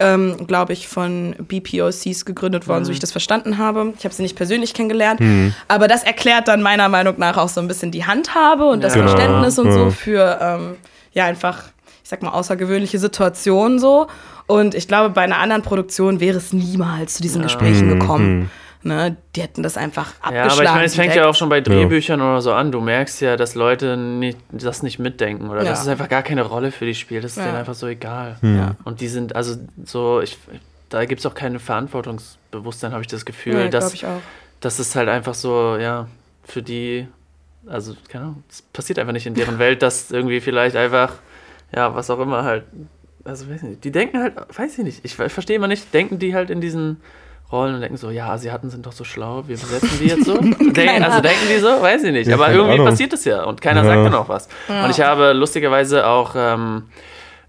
ähm, glaube ich, von BPOCs gegründet worden, so wie ich das verstanden habe. Ich habe sie nicht persönlich kennengelernt, aber das erklärt dann meiner Meinung nach auch so ein bisschen die Handhabe und das Ja. Verständnis und Ja. so für, ähm, ja, einfach, ich sag mal, außergewöhnliche Situationen so. Und ich glaube, bei einer anderen Produktion wäre es niemals zu diesen Gesprächen gekommen. Ne? Die hätten das einfach abgeschlagen. Ja, aber ich meine, es fängt ja auch schon bei Drehbüchern oder so an. Du merkst ja, dass Leute nicht, das nicht mitdenken oder Ja. dass es einfach gar keine Rolle für die spielt. Das ist Ja. denen einfach so egal. Ja. Und die sind, also so, ich, da gibt es auch kein Verantwortungsbewusstsein, habe ich das Gefühl. Ja, dass, glaube ich auch. das ist halt einfach so, ja, für die, also, keine Ahnung, es passiert einfach nicht in deren Welt, dass irgendwie vielleicht einfach, ja, was auch immer halt, also, weiß ich nicht, die denken halt, weiß ich nicht, ich, ver- verstehe immer nicht, denken die halt in diesen Rollen und denken so, ja, Asiaten sind doch so schlau, wir besetzen die jetzt so. denken, Keine also denken die so, weiß ich nicht, Ja, aber irgendwie Ahnung. passiert es ja und keiner Ja. sagt dann auch was. Und ich habe lustigerweise auch, ähm,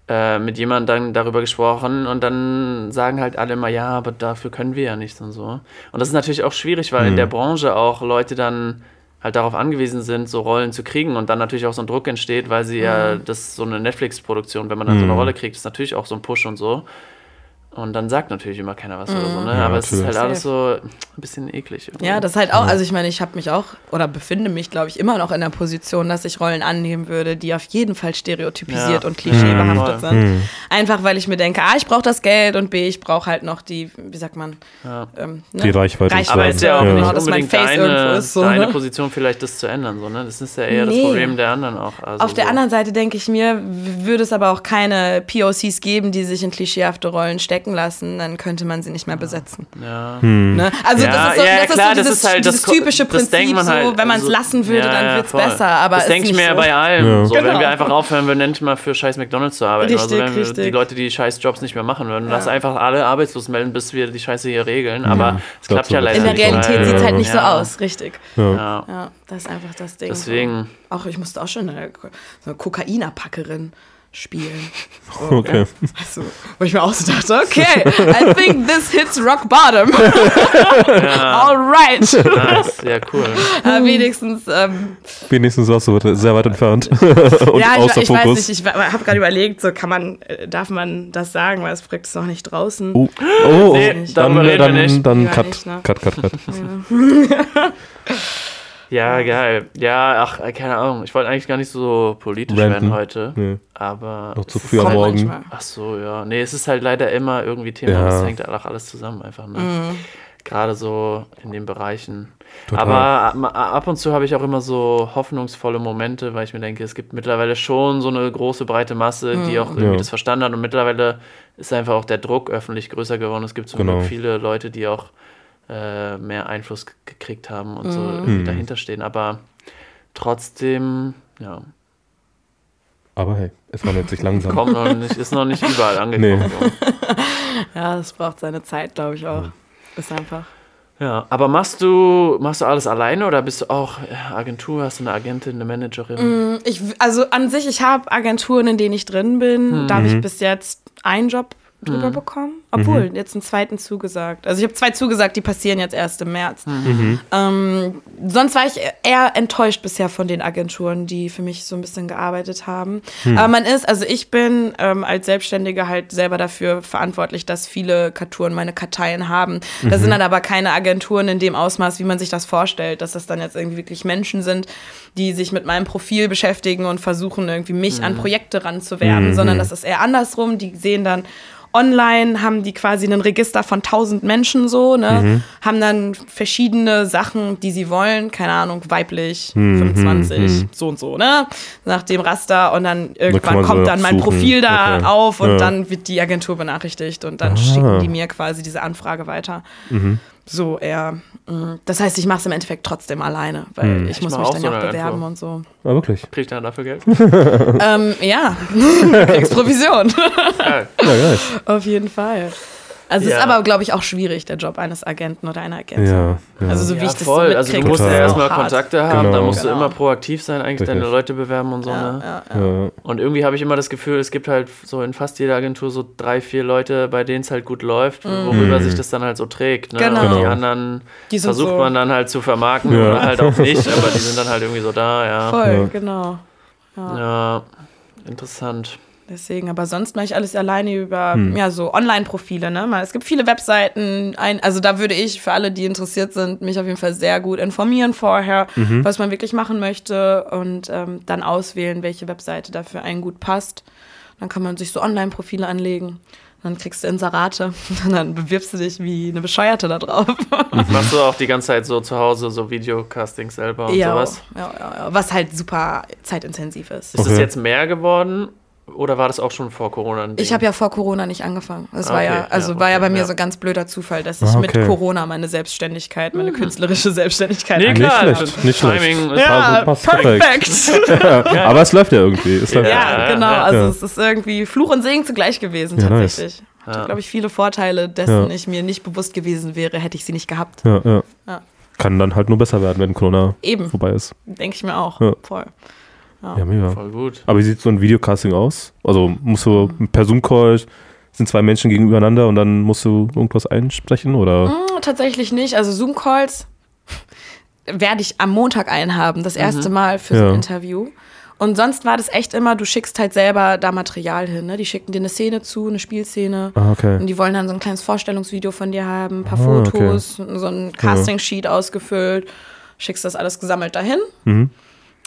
äh, mit jemandem dann darüber gesprochen und dann sagen halt alle immer, ja, aber dafür können wir ja nichts und so. Und das ist natürlich auch schwierig, weil in der Branche auch Leute dann halt darauf angewiesen sind, so Rollen zu kriegen und dann natürlich auch so ein Druck entsteht, weil sie ja, das ist so eine Netflix-Produktion, wenn man dann so eine Rolle kriegt, ist natürlich auch so ein Push und so. Und dann sagt natürlich immer keiner was oder so, ne? Ja, Aber es ist natürlich. halt alles so ein bisschen eklig. irgendwie. Ja, das ist halt auch, also ich meine, ich habe mich auch oder befinde mich, glaube ich, immer noch in der Position, dass ich Rollen annehmen würde, die auf jeden Fall stereotypisiert Ja. und klischeebehaftet Mhm. sind. Einfach weil ich mir denke, A, ich brauche das Geld und B, ich brauche halt noch die, wie sagt man, Ja. ähm, ne? Die Reichweite. Reichweite. Aber es ist ja auch Ja. nicht Genau, dass mein Face deine, irgendwo ist, so, deine ne? Position vielleicht das zu ändern, so, ne? Das ist ja eher Nee. das Problem der anderen auch. Also Auf der so. anderen Seite denke ich mir, würde es aber auch keine POCs geben, die sich in klischeehafte Rollen stecken lassen, dann könnte man sie nicht mehr besetzen. Ja. Ne? Also Ja, das ist so, ja, das klar, ist so das dieses, ist halt das dieses Ko- typische das Prinzip, man halt, so, wenn man es also- lassen würde, ja, dann ja, wird es besser. Aber das denke ich nicht mir so. bei allem. Ja. So, Wenn Genau. wir einfach aufhören würden, endlich mal für scheiß McDonalds zu arbeiten. also Richtig, wenn wir richtig. die Leute, die scheiß Jobs nicht mehr machen würden, lass einfach alle arbeitslos melden, bis wir die Scheiße hier regeln. Aber es klappt ja leider In der nicht. Realität sieht es halt nicht so ja, aus, richtig. Ja. Ja, das ist einfach das Ding. Deswegen. Auch ich musste auch schon eine, eine Kokainerpackerin spielen. So, Okay. Also, wo ich mir auch so dachte, okay, I think this hits rock bottom. All right. Nice. Ja, cool. Aber wenigstens, ähm, Wenigstens warst du sehr weit entfernt. Und ja, außer ich, ich weiß Fokus. nicht, ich habe gerade überlegt, so kann man, äh, darf man das sagen, weil das Projekt ist noch nicht draußen. Oh, oh, Nee, dann, dann, nicht. dann Lieber cut, nicht, ne? cut, cut, cut. Ja, geil. Ja, ach, äh, keine Ahnung. Ich wollte eigentlich gar nicht so politisch Ranten. werden heute. Nee, Aber. noch zu früh am Morgen. manchmal. Ach so, ja. Nee, es ist halt leider immer irgendwie Thema. Ja. Das hängt auch alles zusammen einfach. Ne? Mhm. Gerade so in den Bereichen. Total. Aber ab- ab und zu habe ich auch immer so hoffnungsvolle Momente, weil ich mir denke, es gibt mittlerweile schon so eine große, breite Masse, die auch irgendwie Ja. das verstanden hat. Und mittlerweile ist einfach auch der Druck öffentlich größer geworden. Es gibt zum Genau. Glück viele Leute, die auch äh, mehr Einfluss gekriegt haben und so Mhm. irgendwie Mhm. dahinter stehen. Aber trotzdem, ja, Aber hey, es wandelt sich langsam. kommt noch nicht, ist noch nicht überall angekommen. Nee. so. Ja, das braucht seine Zeit, glaube ich auch. Ist einfach. Ja, aber machst du, machst du alles alleine oder bist du auch äh, Agentur, hast du eine Agentin, eine Managerin? Ich, also an sich, ich habe Agenturen, in denen ich drin bin. Da habe ich bis jetzt einen Job drüber bekommen. Obwohl, jetzt einen zweiten zugesagt. Also ich habe zwei zugesagt, die passieren jetzt erst im März. Ähm, sonst war ich eher enttäuscht bisher von den Agenturen, die für mich so ein bisschen gearbeitet haben. Aber man ist, also ich bin ähm, als Selbstständige halt selber dafür verantwortlich, dass viele Karturen meine Karteien haben. Das sind dann aber keine Agenturen in dem Ausmaß, wie man sich das vorstellt, dass das dann jetzt irgendwie wirklich Menschen sind, die sich mit meinem Profil beschäftigen und versuchen irgendwie mich an Projekte ranzuwerben, sondern das ist eher andersrum. Die sehen dann online haben die quasi ein Register von 1000 Menschen so, ne? Haben dann verschiedene Sachen, die sie wollen, keine Ahnung, weiblich, 25, so und so, ne? Nach dem Raster und dann irgendwann so kommt dann mein suchen. Profil da Okay. auf und Ja. dann wird die Agentur benachrichtigt und dann Ah. schicken die mir quasi diese Anfrage weiter. So eher. mm. Das heißt, ich mache es im Endeffekt trotzdem alleine, weil ich muss mach mich auch dann so ja auch eine bewerben Agentur. und so. Ah, wirklich? Krieg ich dann dafür Geld? ähm, ja, kriegst Provision. Ja, geil. Auf jeden Fall. Also Ja. ist aber, glaube ich, auch schwierig, der Job eines Agenten oder einer Agentin. Ja, ja. Also so wie Ja, ich das voll. so also du musst ja erstmal. Kontakte haben, Genau. dann musst du Genau. immer proaktiv sein, eigentlich deine Richtig. Leute bewerben und so. Ja, ne? ja, ja. ja. Und irgendwie habe ich immer das Gefühl, es gibt halt so in fast jeder Agentur so drei, vier Leute, bei denen es halt gut läuft, worüber sich das dann halt so trägt. Ne? Genau. Und die Genau. anderen Die versucht so- man dann halt zu vermarkten Ja. oder halt auch nicht, aber die sind dann halt irgendwie so da, ja. Voll, Ja. genau. Ja. Ja, interessant. Deswegen, aber sonst mache ich alles alleine über ja, so Online-Profile. Ne? Mal, Es gibt viele Webseiten, ein, also da würde ich für alle, die interessiert sind, mich auf jeden Fall sehr gut informieren vorher, was man wirklich machen möchte und ähm, dann auswählen, welche Webseite dafür einen gut passt. Dann kann man sich so Online-Profile anlegen. Dann kriegst du Inserate und dann bewirbst du dich wie eine Bescheuerte da drauf. Machst du auch die ganze Zeit so zu Hause so Videocasting selber und ja, sowas? ja, ja, ja, was halt super zeitintensiv ist. Ist es Okay. jetzt mehr geworden oder war das auch schon vor Corona? ein Ding? Ich habe ja vor Corona nicht angefangen. Das war Okay, ja, ja, also war ja okay, bei mir ja. so ganz blöder Zufall, dass ich Ah, mit okay. Corona meine Selbstständigkeit, meine künstlerische Selbstständigkeit Nee, Nicht klar, schlecht, das nicht schlecht. Timing ist Ja, passt perfekt. perfekt. Aber es läuft ja irgendwie. Es läuft ja, Ja, genau. ja, Also ja. es ist irgendwie Fluch und Segen zugleich gewesen, Ja, nice. tatsächlich. Hatte, Ja. glaube ich, viele Vorteile, dessen Ja. ich mir nicht bewusst gewesen wäre, hätte ich sie nicht gehabt. Ja, ja. Ja. Kann dann halt nur besser werden, wenn Corona Eben, vorbei ist. denke ich mir auch. Ja. Voll. Ja, mega. voll gut. Aber wie sieht so ein Videocasting aus? Also musst du per Zoom-Call, sind zwei Menschen gegenübereinander und dann musst du irgendwas einsprechen oder? Hm, tatsächlich nicht. Also Zoom-Calls werde ich am Montag einhaben, das erste Mal für so Ja. ein Interview. Und sonst war das echt immer, du schickst halt selber da Material hin. Ne? Die schicken dir eine Szene zu, eine Spielszene. Ah, okay. Und die wollen dann so ein kleines Vorstellungsvideo von dir haben, ein paar Ah, okay. Fotos, so ein Casting-Sheet ausgefüllt. Schickst das alles gesammelt dahin. Mhm.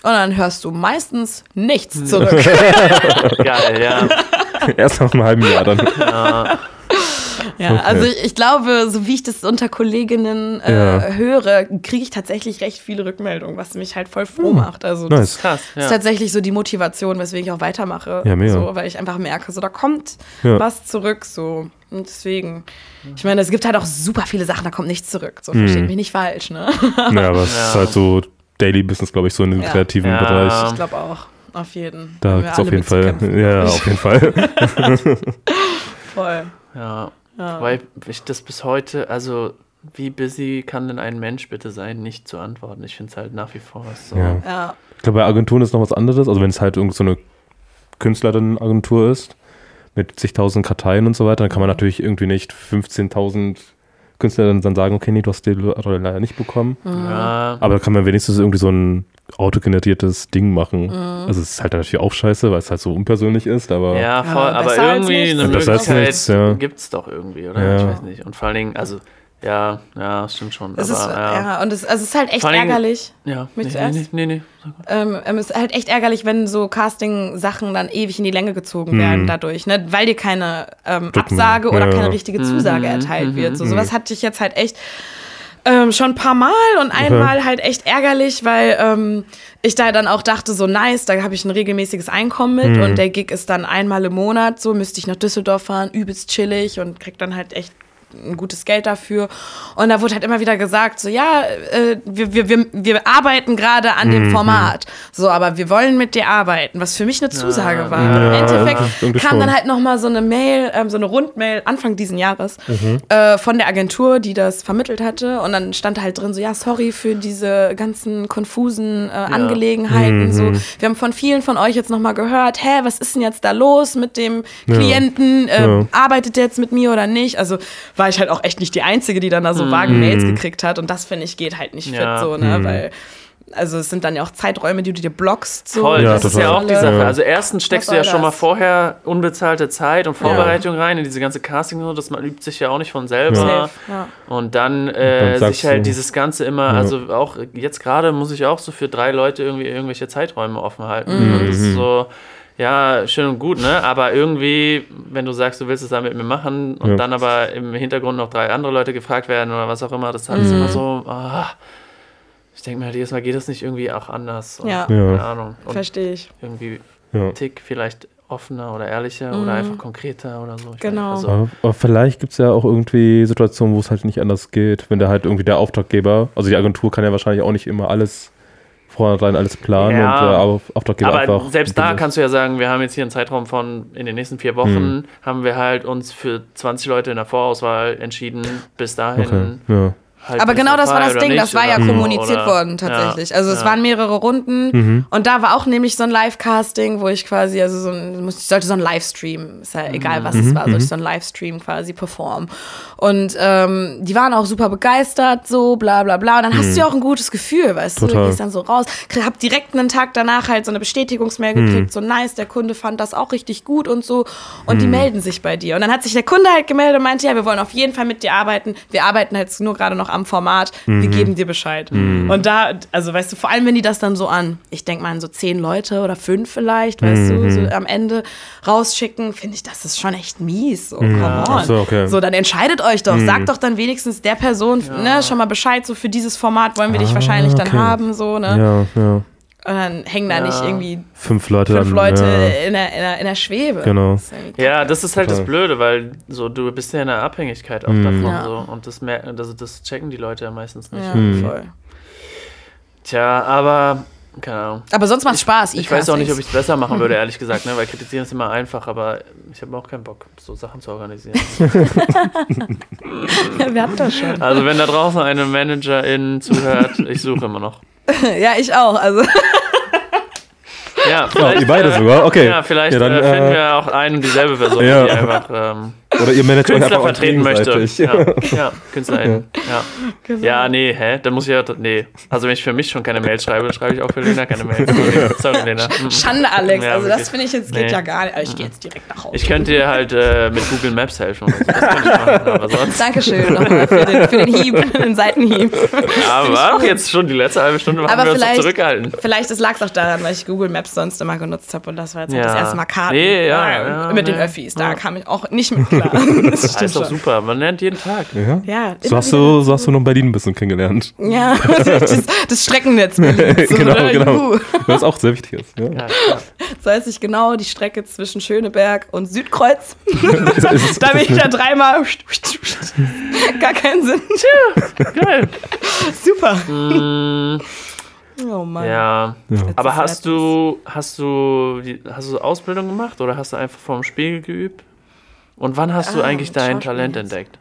Und dann hörst du meistens nichts zurück. Geil, ja. Erst nach einem halben Jahr dann. Ja, Okay. also ich, ich glaube, so wie ich das unter Kolleginnen äh, Ja. höre, kriege ich tatsächlich recht viele Rückmeldungen, was mich halt voll froh macht. Also das Nice. Krass, ist ja. tatsächlich so die Motivation, weswegen ich auch weitermache. Ja, mega. So, weil ich einfach merke, so da kommt Ja. was zurück. So. Und deswegen, ich meine, es gibt halt auch super viele Sachen, da kommt nichts zurück. So, versteht Mhm. mich nicht falsch, ne? Ja, aber es ist Ja. halt so Daily Business, glaube ich, so in dem Ja. kreativen Ja. Bereich. Ich glaube auch. Auf jeden. Da wir gibt's auf jeden Fall. kämpfen, Ja, auf jeden Fall. Voll. Ja. Ja. Weil ich das bis heute, also wie busy kann denn ein Mensch bitte sein, nicht zu antworten? Ich finde es halt nach wie vor so. Ja. Ja. Ich glaube, bei Agenturen ist noch was anderes. Also wenn es halt irgend so eine Künstlerin-Agentur ist mit zigtausend Karteien und so weiter, dann kann man natürlich irgendwie nicht 15.000 Künstler dann, dann sagen, okay, nee, du hast die Rolle leider nicht bekommen. Ja. Aber da kann man wenigstens irgendwie so ein autogeneriertes Ding machen. Mhm. Also es ist halt natürlich auch scheiße, weil es halt so unpersönlich ist, aber Ja, voll, Ja, aber irgendwie nichts. eine Möglichkeit ja. gibt es doch irgendwie, oder? Ja. Ich weiß nicht. Und vor allen Dingen, also, ja, ja, stimmt schon. Es aber, ist, ja. ja, und es, also es ist halt echt Dingen- ärgerlich. ja. Nee, nee, nee, nee. Ähm, ähm, es ist halt echt ärgerlich, wenn so Casting-Sachen dann ewig in die Länge gezogen werden dadurch, ne? weil dir keine ähm, Absage oder ja. keine richtige Zusage Mhm, erteilt mhm, wird. So, sowas hatte ich jetzt halt echt ähm, schon ein paar Mal und einmal halt echt ärgerlich, weil ähm, ich da dann auch dachte, so nice, da habe ich ein regelmäßiges Einkommen mit und der Gig ist dann einmal im Monat, so müsste ich nach Düsseldorf fahren, übelst chillig und krieg dann halt echt ein gutes Geld dafür. Und da wurde halt immer wieder gesagt, so ja, äh, wir, wir, wir, wir arbeiten gerade an dem Format. So, aber wir wollen mit dir arbeiten, was für mich eine Zusage war. Ja, Im Endeffekt kam schon. dann halt nochmal so eine Mail, ähm, so eine Rundmail Anfang diesen Jahres äh, von der Agentur, die das vermittelt hatte. Und dann stand halt drin so, ja, sorry für diese ganzen konfusen äh, Angelegenheiten. So, wir haben von vielen von euch jetzt nochmal gehört, hä, was ist denn jetzt da los mit dem Klienten? Äh, Ja. Arbeitet der jetzt mit mir oder nicht? Also war ich halt auch echt nicht die Einzige, die dann da so vage Mails gekriegt hat. Und das finde ich geht halt nicht Ja. fit so, ne? Weil, also es sind dann ja auch Zeiträume, die du dir blockst. So. Voll, Ja, das ist total. ja auch die Ja. Sache. Also erstens steckst du ja schon mal das? vorher unbezahlte Zeit und Vorbereitung rein in diese ganze Casting so, das man übt sich ja auch nicht von selber. Safe, ja. Und dann, äh, Dann sich halt du- dieses Ganze immer, also auch jetzt gerade muss ich auch so für drei Leute irgendwie irgendwelche Zeiträume offen halten. Mhm. Und das ist so, ja, schön und gut, ne? Aber irgendwie, wenn du sagst, du willst es da mit mir machen und Ja. dann aber im Hintergrund noch drei andere Leute gefragt werden oder was auch immer, das ist alles Mhm. immer so, ah, ich denke mir halt jedes Mal, geht das nicht irgendwie auch anders? Und, Ja. Keine Ahnung. Verstehe ich. irgendwie Ja. Tick vielleicht offener oder ehrlicher oder einfach konkreter oder so. Ich Mhm. Genau. Weiß, also, Aber, aber vielleicht gibt es ja auch irgendwie Situationen, wo es halt nicht anders geht, wenn der halt irgendwie der Auftraggeber, also die Agentur kann ja wahrscheinlich auch nicht immer alles vornherein alles planen Ja. und der Auf- Auftraggeber aber einfach. selbst da kannst du ja sagen, wir haben jetzt hier einen Zeitraum von in den nächsten vier Wochen, haben wir halt uns für 20 Leute in der Vorauswahl entschieden. Bis dahin. Okay, ja. Halt Aber genau das war das Ding, nicht das war ja kommuniziert oder- worden tatsächlich. Ja, Also es ja. waren mehrere Runden und da war auch nämlich so ein Live-Casting, wo ich quasi, also so ein, ich sollte so ein Livestream, ist ja egal was es war, sollte ich so ein Livestream quasi performen. Und ähm, die waren auch super begeistert, so bla bla bla. Und dann hast du ja auch ein gutes Gefühl, weißt du, Total. du gehst dann so raus, hab direkt einen Tag danach halt so eine Bestätigungsmail gekriegt, so nice, der Kunde fand das auch richtig gut und so. Und die melden sich bei dir. Und dann hat sich der Kunde halt gemeldet und meinte, ja, wir wollen auf jeden Fall mit dir arbeiten. Wir arbeiten halt nur gerade noch am Format. Wir geben dir Bescheid. Und da, also weißt du, vor allem wenn die das dann so an, ich denke mal an so zehn Leute oder fünf vielleicht, weißt du, so am Ende rausschicken, finde ich, das ist schon echt mies. So, come on. So, okay. so, dann entscheidet euch doch. Sagt doch dann wenigstens der Person ne, schon mal Bescheid, so für dieses Format wollen wir dich Ah, wahrscheinlich dann okay. haben, so, ne? Ja, ja. Und dann hängen da Ja. nicht irgendwie Fünf Leute. fünf dann, Leute Ja. in, der, in, der, in der Schwebe. Genau. Das Ja, das ist halt das Total. Blöde, weil so du bist ja in der Abhängigkeit auch Mhm. davon Ja. so und das mer also das checken die Leute ja meistens nicht. Ja, Hm. voll. Tja, aber keine Ahnung. Aber sonst macht Spaß. Ich weiß auch nicht, ob ich es besser machen würde, ehrlich gesagt, ne? weil kritisieren ist immer einfach, aber ich habe auch keinen Bock, so Sachen zu organisieren. Wir hatten das schon. Also wenn da draußen eine Managerin zuhört, ich suche immer noch. ja, ich auch. Also, Ja, Ja, vielleicht, ihr beide äh, sogar, okay. Ja, vielleicht Ja, dann, äh, finden äh, wir auch ein und dieselbe Person, Ja. die einfach ähm, Oder ihr managt euch Künstler vertreten möchte. Ja, ja KünstlerInnen. Ja. ja, nee, hä? Dann muss ich ja, nee. Also wenn ich für mich schon keine Mail schreibe, dann schreibe ich auch für Lena keine Mail. Sorry, Lena. Mhm. Schande, Alex. Ja, also, das finde ich jetzt geht Nee. ja gar nicht. Ich gehe jetzt direkt nach Hause. Ich könnte dir halt äh, mit Google Maps helfen. so. Das könnte ich machen, aber sonst. Dankeschön nochmal für den, für den Hieb, den Seitenhieb. Aber war auch jetzt schon die letzte halbe Stunde, haben Aber wir uns vielleicht- zurückgehalten. Vielleicht lag es auch daran, weil ich Google Maps sonst immer genutzt habe und das war jetzt halt das erste Mal Karten. Nee, ja, ja, mit den. Öffis. Da Ja. kam ich auch nicht mit klar. Das Das ist doch super, man lernt jeden Tag. Ja? Ja, So hast, du, so hast du noch Berlin ein bisschen kennengelernt. Ja, das, das Streckennetz. Genau, oder? genau. Juhu. Was auch sehr wichtig ist. Ja. Ja. So heißt ich genau die Strecke zwischen Schöneberg und Südkreuz. Ist, ist, Da bin ich ja dreimal. Gar keinen Sinn. Geil. Super. Mm, Oh Mann. ja. Ja. Aber hast du, hast du, die- hast du Ausbildung gemacht oder hast du einfach vorm Spiegel geübt? Und wann hast du Ah, eigentlich dein Talent jetzt. entdeckt?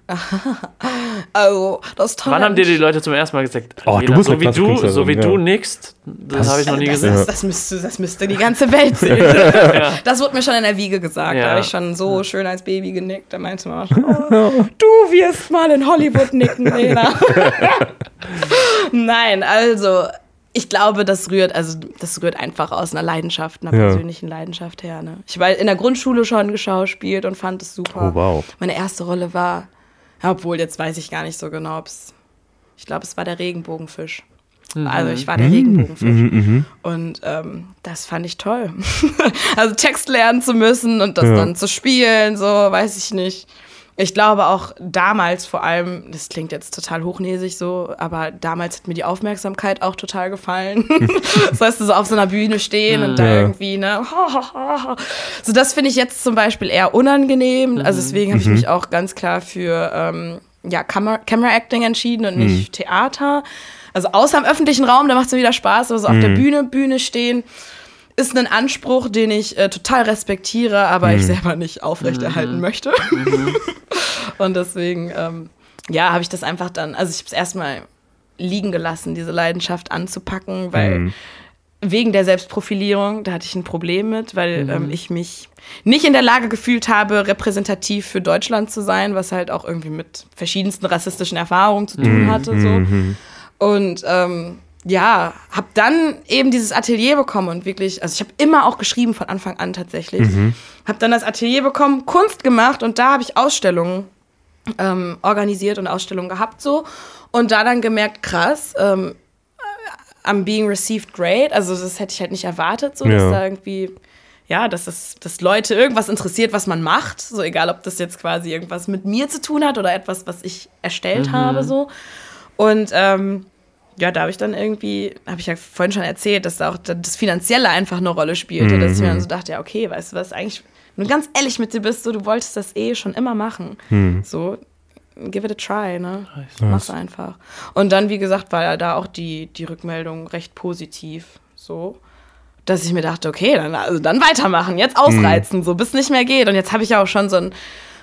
Also, das Talent. Wann haben dir die Leute zum ersten Mal gesagt, Oh, Lena, du bist so wie du, so wie ja. du nix, das habe ich noch nie das, gesehen. das, das, müsste, das müsste die ganze Welt sehen. Ja. Das wurde mir schon in der Wiege gesagt. Ja. Da habe ich schon so schön als Baby genickt. Da meinte Mama schon, oh, du wirst mal in Hollywood nicken, Lena. Nein, also ich glaube, das rührt, also das rührt einfach aus einer Leidenschaft, einer Ja. persönlichen Leidenschaft her. Ne? Ich war in der Grundschule schon geschauspielt und fand es super. Oh, wow. Meine erste Rolle war, ja, obwohl jetzt weiß ich gar nicht so genau, ob es, ich glaube, es war der Regenbogenfisch. Also ich war der Regenbogenfisch. Und ähm, das fand ich toll. also Text lernen zu müssen und das Ja. dann zu spielen, so weiß ich nicht. Ich glaube auch damals vor allem, das klingt jetzt total hochnäsig so, aber damals hat mir die Aufmerksamkeit auch total gefallen. das heißt, so auf so einer Bühne stehen und da irgendwie, ne? So, das finde ich jetzt zum Beispiel eher unangenehm. Also deswegen habe ich mich auch ganz klar für ähm, ja, Camera, Camera Acting entschieden und nicht Theater. Also außer im öffentlichen Raum, da macht es mir wieder Spaß, aber so auf der Bühne, Bühne stehen ist ein Anspruch, den ich äh, total respektiere, aber ich selber nicht aufrechterhalten möchte. Und deswegen, ähm, ja, habe ich das einfach dann, also ich habe es erstmal liegen gelassen, diese Leidenschaft anzupacken, weil wegen der Selbstprofilierung, da hatte ich ein Problem mit, weil ähm, ich mich nicht in der Lage gefühlt habe, repräsentativ für Deutschland zu sein, was halt auch irgendwie mit verschiedensten rassistischen Erfahrungen zu tun hatte. So. Und ähm, ja, habe dann eben dieses Atelier bekommen und wirklich, also ich habe immer auch geschrieben von Anfang an tatsächlich. Habe dann das Atelier bekommen, Kunst gemacht und da habe ich Ausstellungen ähm, organisiert und Ausstellungen gehabt so. Und da dann gemerkt, krass, ähm, I'm being received great. Also das hätte ich halt nicht erwartet, so dass Ja. da irgendwie, ja, dass, es, dass Leute irgendwas interessiert, was man macht. So egal, ob das jetzt quasi irgendwas mit mir zu tun hat oder etwas, was ich erstellt habe, so. Und ähm, ja, da habe ich dann irgendwie, habe ich ja vorhin schon erzählt, dass da auch das Finanzielle einfach eine Rolle spielte. Dass ich mir dann so dachte, ja, okay, weißt du was, eigentlich, wenn du ganz ehrlich mit dir bist, so, du wolltest das eh schon immer machen. So, give it a try, ne? Mach's einfach. Und dann, wie gesagt, war ja da auch die, die Rückmeldung recht positiv, so. Dass ich mir dachte, okay, dann, also dann weitermachen, jetzt ausreizen, so bis nicht mehr geht. Und jetzt habe ich ja auch schon so ein,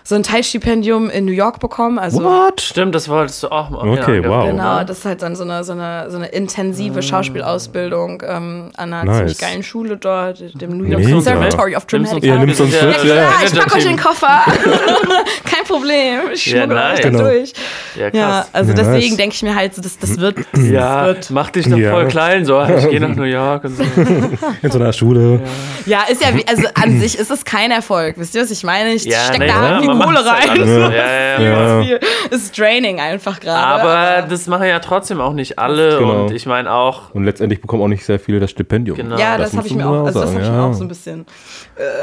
so ein Teilstipendium in New York bekommen. Also What? Stimmt, das wolltest du auch machen. Okay, ja, wow. Genau, das ist halt dann so eine, so eine, so eine intensive Schauspielausbildung ähm, an einer Nice. ziemlich geilen Schule dort, dem New York Mega. Conservatory of Dramatic Ja, Art. nimmst uns Ja, mit, ja. ja. Ja, ich pack euch den Koffer. Kein Problem. Ich Ja, schmuggel euch nice. da Genau. durch. Ja, Ja, also Ja, deswegen nice. denke ich mir halt, so, das, das wird. Das Ja, wird mach dich doch Ja. voll klein, so, ich gehe nach New York und so. In so einer Schule. ja, ist ja, wie- also an sich ist es kein Erfolg. Wisst ihr, was ich meine? Ich Ja, steck da ja, halt viel man Kohle halt rein. alles so. Ja, ja, ja. Es ist draining einfach gerade. Aber das machen ja trotzdem auch nicht alle Genau. und ich meine auch, Und letztendlich bekommen auch nicht sehr viele das Stipendium. Genau. ja, das das, habe ich mir auch, also das sagen, habe ich mir ja. auch so ein bisschen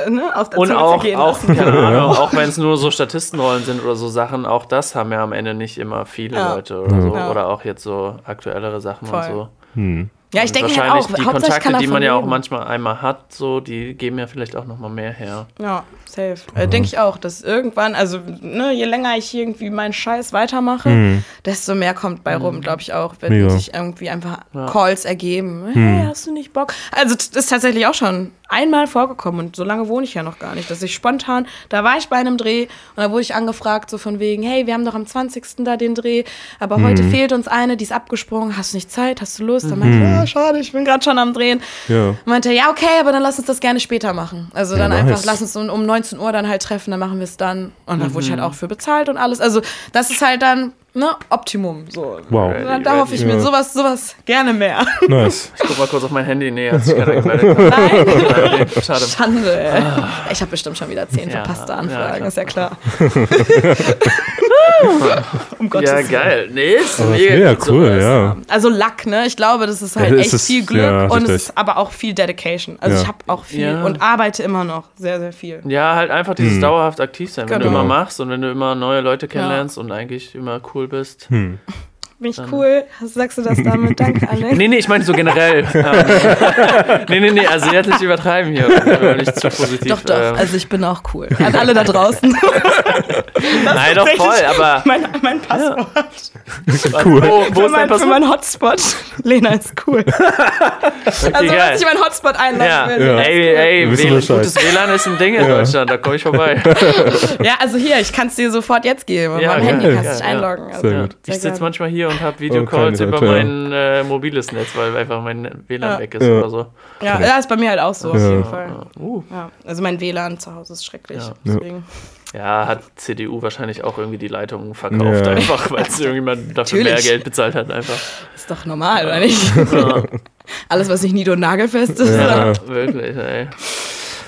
äh, ne, auf der und Zunge auch, auch, keine Ahnung, auch wenn es nur so Statistenrollen sind oder so Sachen, auch das haben ja am Ende nicht immer viele Ja. Leute oder so. Oder auch jetzt so aktuellere Sachen Voll. und so. Hm. Ja, ich denke halt wahrscheinlich auch, die kann Kontakte, die man ja auch manchmal einmal hat, so, die geben ja vielleicht auch nochmal mehr her. Ja, safe. Äh, denke ich auch, dass irgendwann, also ne, je länger ich irgendwie meinen Scheiß weitermache, desto mehr kommt bei rum, glaube ich auch, wenn Ja. sich irgendwie einfach Calls ergeben. Hey, hast du nicht Bock? Also das ist tatsächlich auch schon einmal vorgekommen und so lange wohne ich ja noch gar nicht, dass ich spontan, da war ich bei einem Dreh und da wurde ich angefragt so von wegen, hey, wir haben doch am 20. da den Dreh, aber heute fehlt uns eine, die ist abgesprungen, hast du nicht Zeit, hast du Lust? Dann meinte ich, ja, schade, ich bin gerade schon am Drehen. Ja. Meinte, er, ja, okay, aber dann lass uns das gerne später machen. Also dann nice. einfach, lass uns um, um 19 Uhr dann halt treffen, dann machen wir es dann. Und dann wurde ich halt auch für bezahlt und alles. Also das ist halt dann, ne, Optimum. So. Wow. Da, da hoffe ich mir Ja. sowas, sowas gerne mehr. Nice. Ich guck mal kurz auf mein Handy. Nee, hat sich keiner gemeldet. Nein. schade. Schande, ey. Ich habe bestimmt schon wieder zehn Ja, verpasste ja, Anfragen, klar. ist ja klar. um Gottes Ja, Willen. geil. Nee, ist Aber mega, mega gut, cool, ja. Also Luck, ne? Ich glaube, das ist halt Ja, echt ist- viel Glück ja, und es ist aber auch viel Dedication. Also Ja. ich habe auch viel Ja. und arbeite immer noch sehr, sehr viel. Ja, halt einfach dieses Hm. dauerhaft aktiv sein. Wenn du Genau. immer machst und wenn du immer neue Leute kennenlernst und eigentlich immer cool bist. Hm. Bin ich cool? Sagst du das damit? Danke, Alex. Nee, nee, ich meine so generell. ähm, nee, nee, nee, also jetzt nicht übertreiben hier. Nicht zu positiv. Doch, doch. ähm, Also ich bin auch cool. An alle da draußen. nein, doch voll, aber mein, mein Passwort. Cool. wo, wo Für, ist dein mein, für Passwort? meinen Hotspot. Lena ist cool. Okay, Also, geil. wenn ich meinen Hotspot einladen Ja, will. Ja. Ey, ey, WLAN, gutes WLAN ist ein Ding in Ja. Deutschland, da komme ich vorbei. Ja, also hier, ich kann es dir sofort jetzt geben. Ja, geil. Handy kannst du Ja, dich ja. einloggen. Also, Sehr Ja, gut. ich sitze manchmal hier und habe Oh, Videocalls über ja. mein äh, mobiles Netz, weil einfach mein WLAN Ja. weg ist Ja. oder so. Ja, ja, ist bei mir halt auch so, auf Ja. jeden Fall. Uh. Ja, also mein WLAN zu Hause ist schrecklich. Ja. Deswegen. Ja, hat CDU wahrscheinlich auch irgendwie die Leitungen verkauft, Ja. einfach weil es irgendjemand dafür Natürlich. mehr Geld bezahlt hat, einfach. Ist doch normal, oder nicht? Ja, Alles, was nicht nied- und nagelfest ist. Ja. wirklich, ey.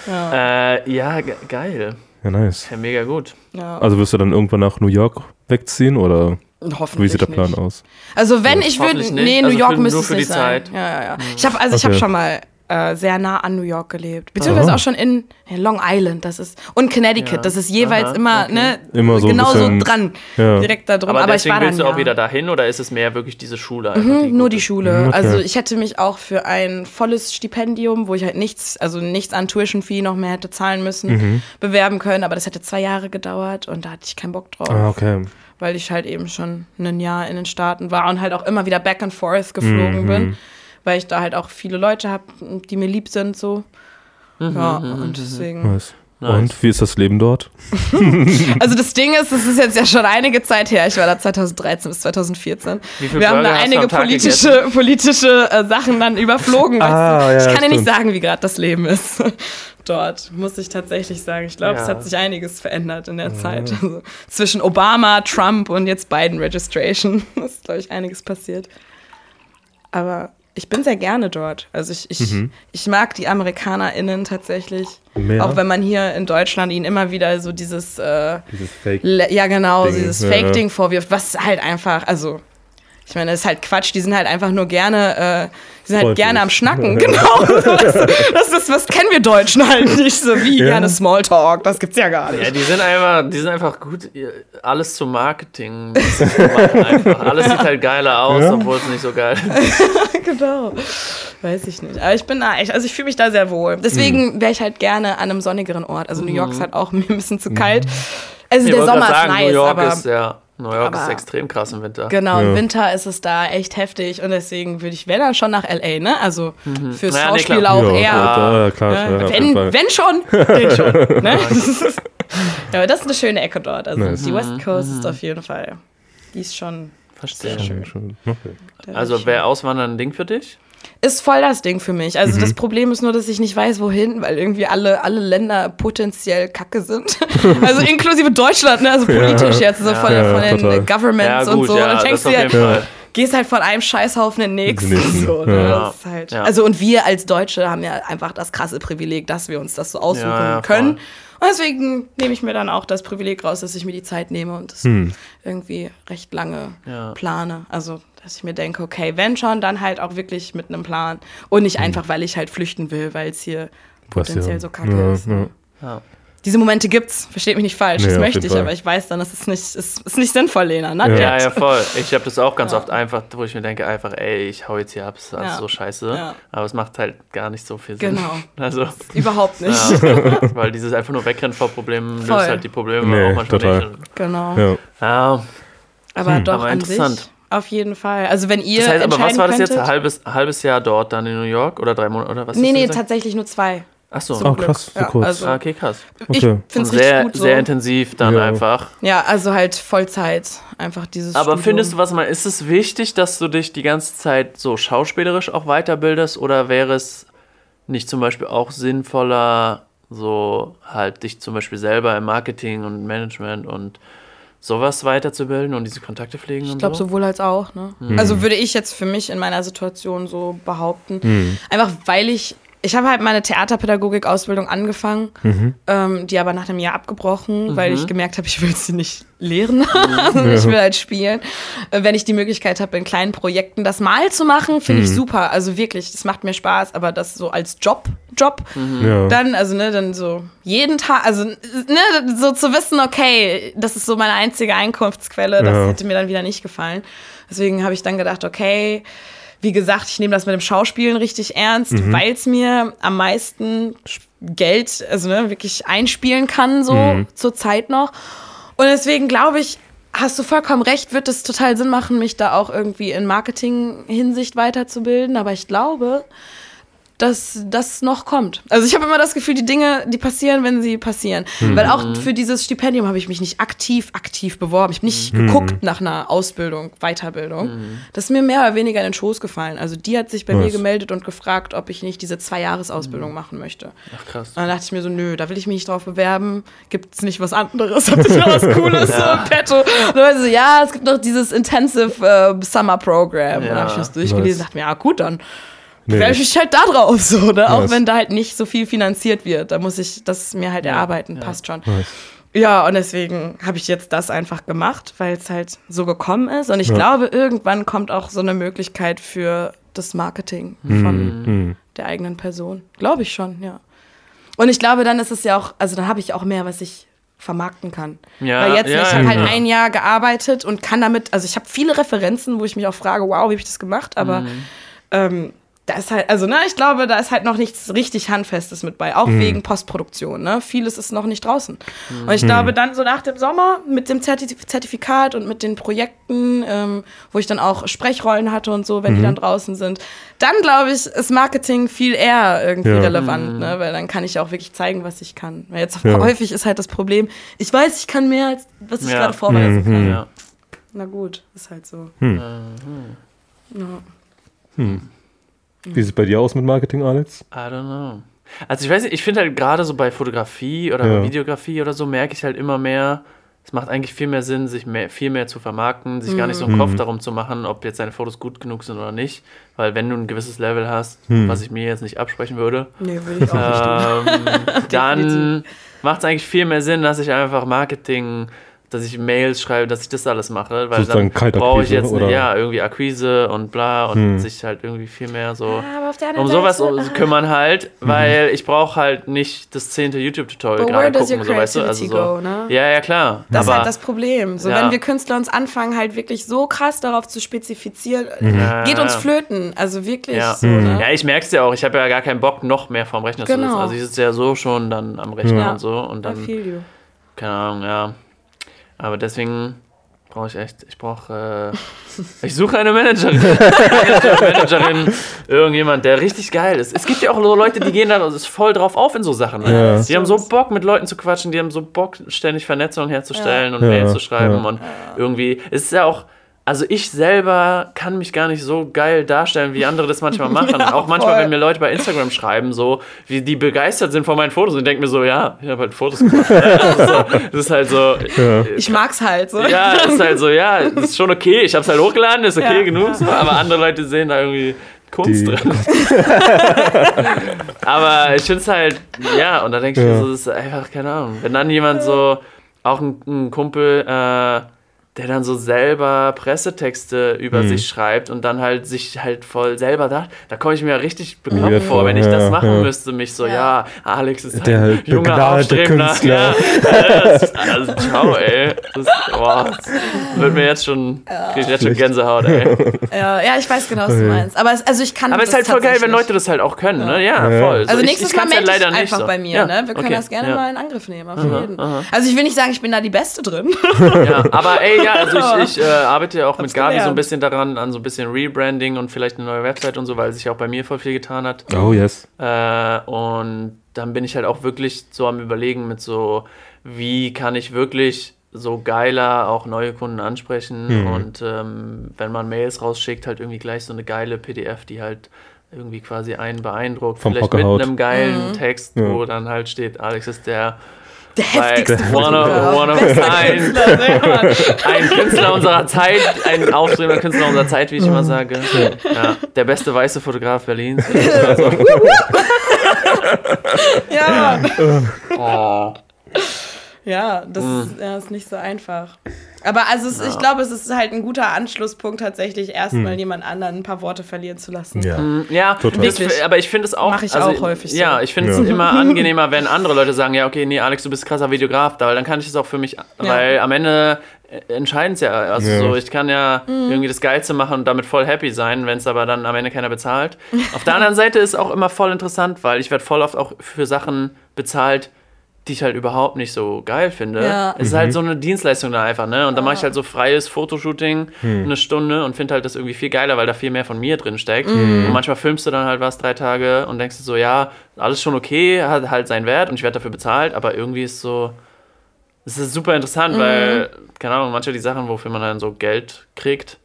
Ja. Äh, ja, ge geil. Ja, nice. Ja, mega gut. Ja. Also wirst du dann irgendwann nach New York wegziehen oder Hoffentlich wie sieht der Plan nicht. aus? Also wenn ich würde, nee, New Also York müsste nur es nicht die sein. Zeit. Ja, ja, ja. Ich habe also ich habe Okay. schon mal äh, sehr nah an New York gelebt. Beziehungsweise Aha. auch schon in ja, Long Island, das ist, und Connecticut, Ja. das ist jeweils Aha, immer, okay. ne, Immer so genau so dran, ja. direkt da drum. Aber, Aber, ich deswegen war dann, willst du auch ja. wieder dahin oder ist es mehr wirklich diese Schule? einfach, Mhm, nur gut die? Schule. Mhm, okay. Also ich hätte mich auch für ein volles Stipendium, wo ich halt nichts, also nichts an Tuition Fee noch mehr hätte zahlen müssen, Mhm. bewerben können. Aber das hätte zwei Jahre gedauert und da hatte ich keinen Bock drauf. Ah, okay. Weil ich halt eben schon ein Jahr in den Staaten war und halt auch immer wieder back and forth geflogen Mhm. bin. Weil ich da halt auch viele Leute habe, die mir lieb sind so. Mhm, ja, und deswegen. Nice. Nice. Und wie ist das Leben dort? Also das Ding ist, es ist jetzt ja schon einige Zeit her. Ich war da 2013 bis 2014. Wie viel Wir haben da Burger hast du einige politische, politische äh, Sachen dann überflogen. weißt Ah, du? ja, ich kann dir nicht sagen, wie gerade das Leben ist. Dort muss ich tatsächlich sagen. Ich glaube, Ja. es hat sich einiges verändert in der Zeit. Also, zwischen Obama, Trump und jetzt Biden Registration ist, glaube ich, einiges passiert. Aber ich bin sehr gerne dort. Also ich, ich, ich mag die AmerikanerInnen tatsächlich. Mehr? Auch wenn man hier in Deutschland ihnen immer wieder so dieses äh, Dieses Fake. Ja, genau, Ding, dieses ja. Fake-Ding vorwirft, was halt einfach, also, ich meine, das ist halt Quatsch, die sind halt einfach nur gerne, äh, sind halt Freundlich. gerne am Schnacken, genau. Das, das ist, was kennen wir Deutschen halt nicht, so wie Ja. gerne Smalltalk, das gibt's ja gar Ja, nicht. die sind einfach, die sind einfach gut, alles zum Marketing. Alles sieht halt geiler aus, Ja. obwohl es nicht so geil ist. genau. Weiß ich nicht. Aber ich bin da echt, also ich fühle mich da sehr wohl. Mhm. Deswegen wäre ich halt gerne an einem sonnigeren Ort. Also New York ist halt auch mir ein bisschen zu kalt. Also Ich der Sommer ist sagen, nice, New York aber ist ja, New York aber- ist extrem krass im Winter. Genau, im Ja. Winter ist es da echt heftig und deswegen würde ich, wenn dann schon nach L.A., ne? Also fürs Ja, nee, Schauspiel klar. auch ja, eher. Ja, klar. Fall. wenn, wenn schon, dann schon. Ne? ja, aber das ist eine schöne Ecke dort. Also Nice. die West Coast ist auf jeden Fall, die ist schon, Verstehe. Schön, schön. Okay. da Also wäre Auswandern ein Ding für dich? Ist voll das Ding für mich. Mhm. Also das Problem ist nur, dass ich nicht weiß, wohin, weil irgendwie alle, alle Länder potenziell kacke sind. also inklusive Deutschland, ne? Also politisch jetzt, so von, Ja, von den total. Governments Ja, und gut, so. ja, dann das denkst du dir, gehst halt von einem Scheißhaufen in den nächsten. Den nächsten, So, ne? ja. halt, Ja. Also und wir als Deutsche haben ja einfach das krasse Privileg, dass wir uns das so aussuchen Ja, ja, können. Und deswegen nehme ich mir dann auch das Privileg raus, dass ich mir die Zeit nehme und das Hm. irgendwie recht lange Ja. plane. Also dass ich mir denke, okay, wenn schon, dann halt auch wirklich mit einem Plan. Und nicht einfach, weil ich halt flüchten will, weil es hier Was potenziell so kacke ja, ist. Ja. Ja. Diese Momente gibt's, versteht mich nicht falsch, Nee, das möchte ich, Fall. aber ich weiß dann, das ist nicht, ist, ist nicht sinnvoll, Lena. Not Ja. Ja, ja, voll. Ich habe das auch ganz oft einfach, wo ich mir denke, einfach, ey, ich hau jetzt hier ab, ist alles Ja. so scheiße. Ja. Aber es macht halt gar nicht so viel Sinn. Genau. Also, Überhaupt nicht. ja, weil dieses einfach nur wegrennen vor Problemen löst Voll. halt die Probleme Nee, auch manchmal total. nicht. Genau. Ja. Aber doch Aber an sich interessant. Auf jeden Fall. Also wenn ihr das heißt, aber was war das jetzt? Ein halbes, halbes Jahr dort dann in New York oder drei Monate oder was? Nee, nee, tatsächlich nur zwei. Ach so. Zum Oh, Glück. krass, so ja, kurz. Also, Ah, okay, krass. Ich Okay. finde es sehr, richtig gut so. sehr intensiv dann Ja. einfach. Ja, also halt Vollzeit. Einfach dieses Aber Studium. findest du, was mal, ist es wichtig, dass du dich die ganze Zeit so schauspielerisch auch weiterbildest oder wäre es nicht zum Beispiel auch sinnvoller, so halt dich zum Beispiel selber im Marketing und Management und sowas weiterzubilden und diese Kontakte pflegen Ich glaube so? sowohl als auch, ne? Also würde ich jetzt für mich in meiner Situation so behaupten. Hm. Einfach weil ich. Ich habe halt meine Theaterpädagogik-Ausbildung angefangen, ähm, die aber nach einem Jahr abgebrochen, weil ich gemerkt habe, ich will sie nicht lehren. Also ich will halt spielen. Äh, Wenn ich die Möglichkeit habe, in kleinen Projekten das mal zu machen, finde ich super. Also wirklich, das macht mir Spaß, aber das so als Job, Job, Ja. dann, also ne, dann so jeden Tag, also ne, so zu wissen, okay, das ist so meine einzige Einkunftsquelle, das Ja. hätte mir dann wieder nicht gefallen. Deswegen habe ich dann gedacht, okay, wie gesagt, ich nehme das mit dem Schauspielen richtig ernst, weil es mir am meisten Geld, also ne, wirklich einspielen kann, so zur Zeit noch. Und deswegen glaube ich, hast du vollkommen recht, wird es total Sinn machen, mich da auch irgendwie in Marketing-Hinsicht weiterzubilden. Aber ich glaube, dass das noch kommt. Also ich habe immer das Gefühl, die Dinge, die passieren, wenn sie passieren. Weil auch für dieses Stipendium habe ich mich nicht aktiv, aktiv beworben. Ich habe nicht geguckt nach einer Ausbildung, Weiterbildung. Das ist mir mehr oder weniger in den Schoß gefallen. Also die hat sich bei mir Was? gemeldet und gefragt, ob ich nicht diese Zwei-Jahres-Ausbildung machen möchte. Ach krass. Und dann dachte ich mir so, nö, da will ich mich nicht drauf bewerben. Gibt es nicht was anderes? Habt ihr noch was Cooles so im Petto? Und dann so, ja, es gibt noch dieses Intensive äh, Summer Program. Und dann habe ich Ja. das durchgelesen und dachte mir, ja gut, dann Nee, Werfe ich mich halt da drauf, so, ne? Auch Nice. wenn da halt nicht so viel finanziert wird. Da muss ich das mir halt erarbeiten, passt schon. Nice. Ja, und deswegen habe ich jetzt das einfach gemacht, weil es halt so gekommen ist. Und ich Ja. glaube, irgendwann kommt auch so eine Möglichkeit für das Marketing Mhm. von Mhm. der eigenen Person. Glaube ich schon, ja. Und ich glaube, dann ist es ja auch, also dann habe ich auch mehr, was ich vermarkten kann. Ja, Weil jetzt, ja, ich habe halt ja. ein Jahr gearbeitet und kann damit, also ich habe viele Referenzen, wo ich mich auch frage, wow, wie habe ich das gemacht? Aber Mhm. ähm, da ist halt, also ne, ich glaube, da ist halt noch nichts richtig Handfestes mit bei, auch wegen Postproduktion. Ne? Vieles ist noch nicht draußen. Und ich glaube, dann so nach dem Sommer mit dem Zertif Zertifikat und mit den Projekten, ähm, wo ich dann auch Sprechrollen hatte und so, wenn die dann draußen sind, dann glaube ich, ist Marketing viel eher irgendwie Ja. relevant, ne? weil dann kann ich auch wirklich zeigen, was ich kann. Weil jetzt Ja. häufig ist halt das Problem, ich weiß, ich kann mehr, als was ich Ja. gerade vorweisen kann. Ja. Na gut, ist halt so. Hm. Ja. Wie sieht es bei dir aus mit Marketing, Alex? I don't know. Also ich weiß nicht, ich finde halt gerade so bei Fotografie oder Ja. bei Videografie oder so merke ich halt immer mehr, es macht eigentlich viel mehr Sinn, sich mehr, viel mehr zu vermarkten, sich gar nicht so einen Kopf darum zu machen, ob jetzt deine Fotos gut genug sind oder nicht. Weil wenn du ein gewisses Level hast, was ich mir jetzt nicht absprechen würde, Nee, würde ich auch nicht ähm, dann macht es eigentlich viel mehr Sinn, dass ich einfach Marketing, dass ich Mails schreibe, dass ich das alles mache, weil Sozusagen dann brauche ich jetzt oder? ja irgendwie Akquise und bla und sich halt irgendwie viel mehr so Aber auf der um sowas um- kümmern halt, Mhm. weil ich brauche halt nicht das zehnte YouTube-Tutorial gerade where does gucken, your so weißt du, also creativity so. go, ne? Ja, ja, klar. Das ist aber halt das Problem. So, Ja. wenn wir Künstler uns anfangen, halt wirklich so krass darauf zu spezifizieren, Ja, geht uns flöten. Also wirklich ja. so, ne? ja, ich merke es ja auch. Ich habe ja gar keinen Bock, noch mehr vorm Rechner zu Genau. sitzen. Also ich sitze ja so schon dann am Rechner Ja. und so und I dann, feel you. keine Ahnung, ja. Aber deswegen brauche ich echt, ich brauche, äh, ich suche eine Managerin. Manager, Managerin, irgendjemand, der richtig geil ist. Es gibt ja auch so Leute, die gehen da ist voll drauf auf in so Sachen. Ne? Ja. Die haben so Bock, mit Leuten zu quatschen, die haben so Bock, ständig Vernetzung herzustellen und Ja. Mails zu schreiben Ja. und irgendwie, es ist ja auch, also ich selber kann mich gar nicht so geil darstellen, wie andere das manchmal machen. Ja, auch manchmal, voll. wenn mir Leute bei Instagram schreiben, so, wie die begeistert sind von meinen Fotos und denken mir so, ja, ich habe halt Fotos gemacht. das, ist so, das ist halt so, Ich mag's halt so. ja, ist halt so, ja, das ist schon okay. Ich habe es halt hochgeladen, ist okay Ja, genug, so, aber andere Leute sehen da irgendwie Kunst Die- drin. aber ich finde es halt, ja, und da denke ich mir Ja. so, das ist einfach, keine Ahnung. Wenn dann jemand so, auch ein, ein Kumpel, äh, der dann so selber Pressetexte über Mhm. sich schreibt und dann halt sich halt voll selber da, da komme ich mir ja richtig Ja, bekloppt vor, wenn ich ja, das machen ja. müsste, mich so, ja, Ja. Alex ist halt Der ein junger, aufstrebender, Künstler. ja, das, also, ciao, ey, das, boah, das wird mir jetzt schon, krieg ich jetzt schon Gänsehaut, ey. Ja, ja, ich weiß genau, was du meinst. Aber es, also ich kann Aber es ist halt voll geil, wenn. Leute das halt auch können, ne, ja, Ja. voll. So, Also ich- nächstes ich Mal kann's halt melde ich leider nicht einfach so. bei mir, Ja, ne? Wir können okay, das gerne ja. mal in Angriff nehmen, auf jeden. aha. Also ich will nicht sagen, ich bin da die Beste drin. Ja, aber ey, ja, also ich, ich äh, arbeite ja auch mit Hab's Gabi so ein gelernt. bisschen daran, an so ein bisschen Rebranding und vielleicht eine neue Website und so, weil sich auch bei mir voll viel getan hat. Oh, yes. Äh, und dann bin ich halt auch wirklich so am Überlegen mit so, wie kann ich wirklich so geiler auch neue Kunden ansprechen und ähm, wenn man Mails rausschickt, halt irgendwie gleich so eine geile PDF, die halt irgendwie quasi einen beeindruckt, Vom vielleicht Hocker mit einem geilen Mhm. Text, Ja. wo dann halt steht, Alex ist der Der heftigste one of, one of Bester ein, Künstler, Mann. ein Künstler unserer Zeit, ein aufstrebender Künstler unserer Zeit, wie ich immer sage. Ja, der beste weiße Fotograf Berlins. Ja, Mann. Oh. Ja, das Mhm. ist, ja, ist nicht so einfach. Aber also es, ich glaube, es ist halt ein guter Anschlusspunkt, tatsächlich erstmal jemand anderen ein paar Worte verlieren zu lassen. Ja. Ja, Total. das, aber ich finde es auch. Mach ich also, auch häufig so. Ja, ich finde es Ja. immer angenehmer, wenn andere Leute sagen, ja, okay, nee, Alex, du bist krasser Videograf, da, weil dann kann ich es auch für mich, weil am Ende äh, entscheiden es ja. Also Ja. so, ich kann ja Mhm. irgendwie das Geilste machen und damit voll happy sein, wenn es aber dann am Ende keiner bezahlt. Auf der anderen Seite ist auch immer voll interessant, weil ich werde voll oft auch für Sachen bezahlt, die ich halt überhaupt nicht so geil finde. Ja. Es ist halt so eine Dienstleistung da einfach, ne? Und dann mache ich halt so freies Fotoshooting eine Stunde und finde halt das irgendwie viel geiler, weil da viel mehr von mir drin steckt. Und manchmal filmst du dann halt was drei Tage und denkst dir so, ja, alles schon okay, hat halt seinen Wert und ich werde dafür bezahlt, aber irgendwie ist so. Es ist super interessant, weil, keine Ahnung, manche die Sachen, wofür man dann so Geld kriegt,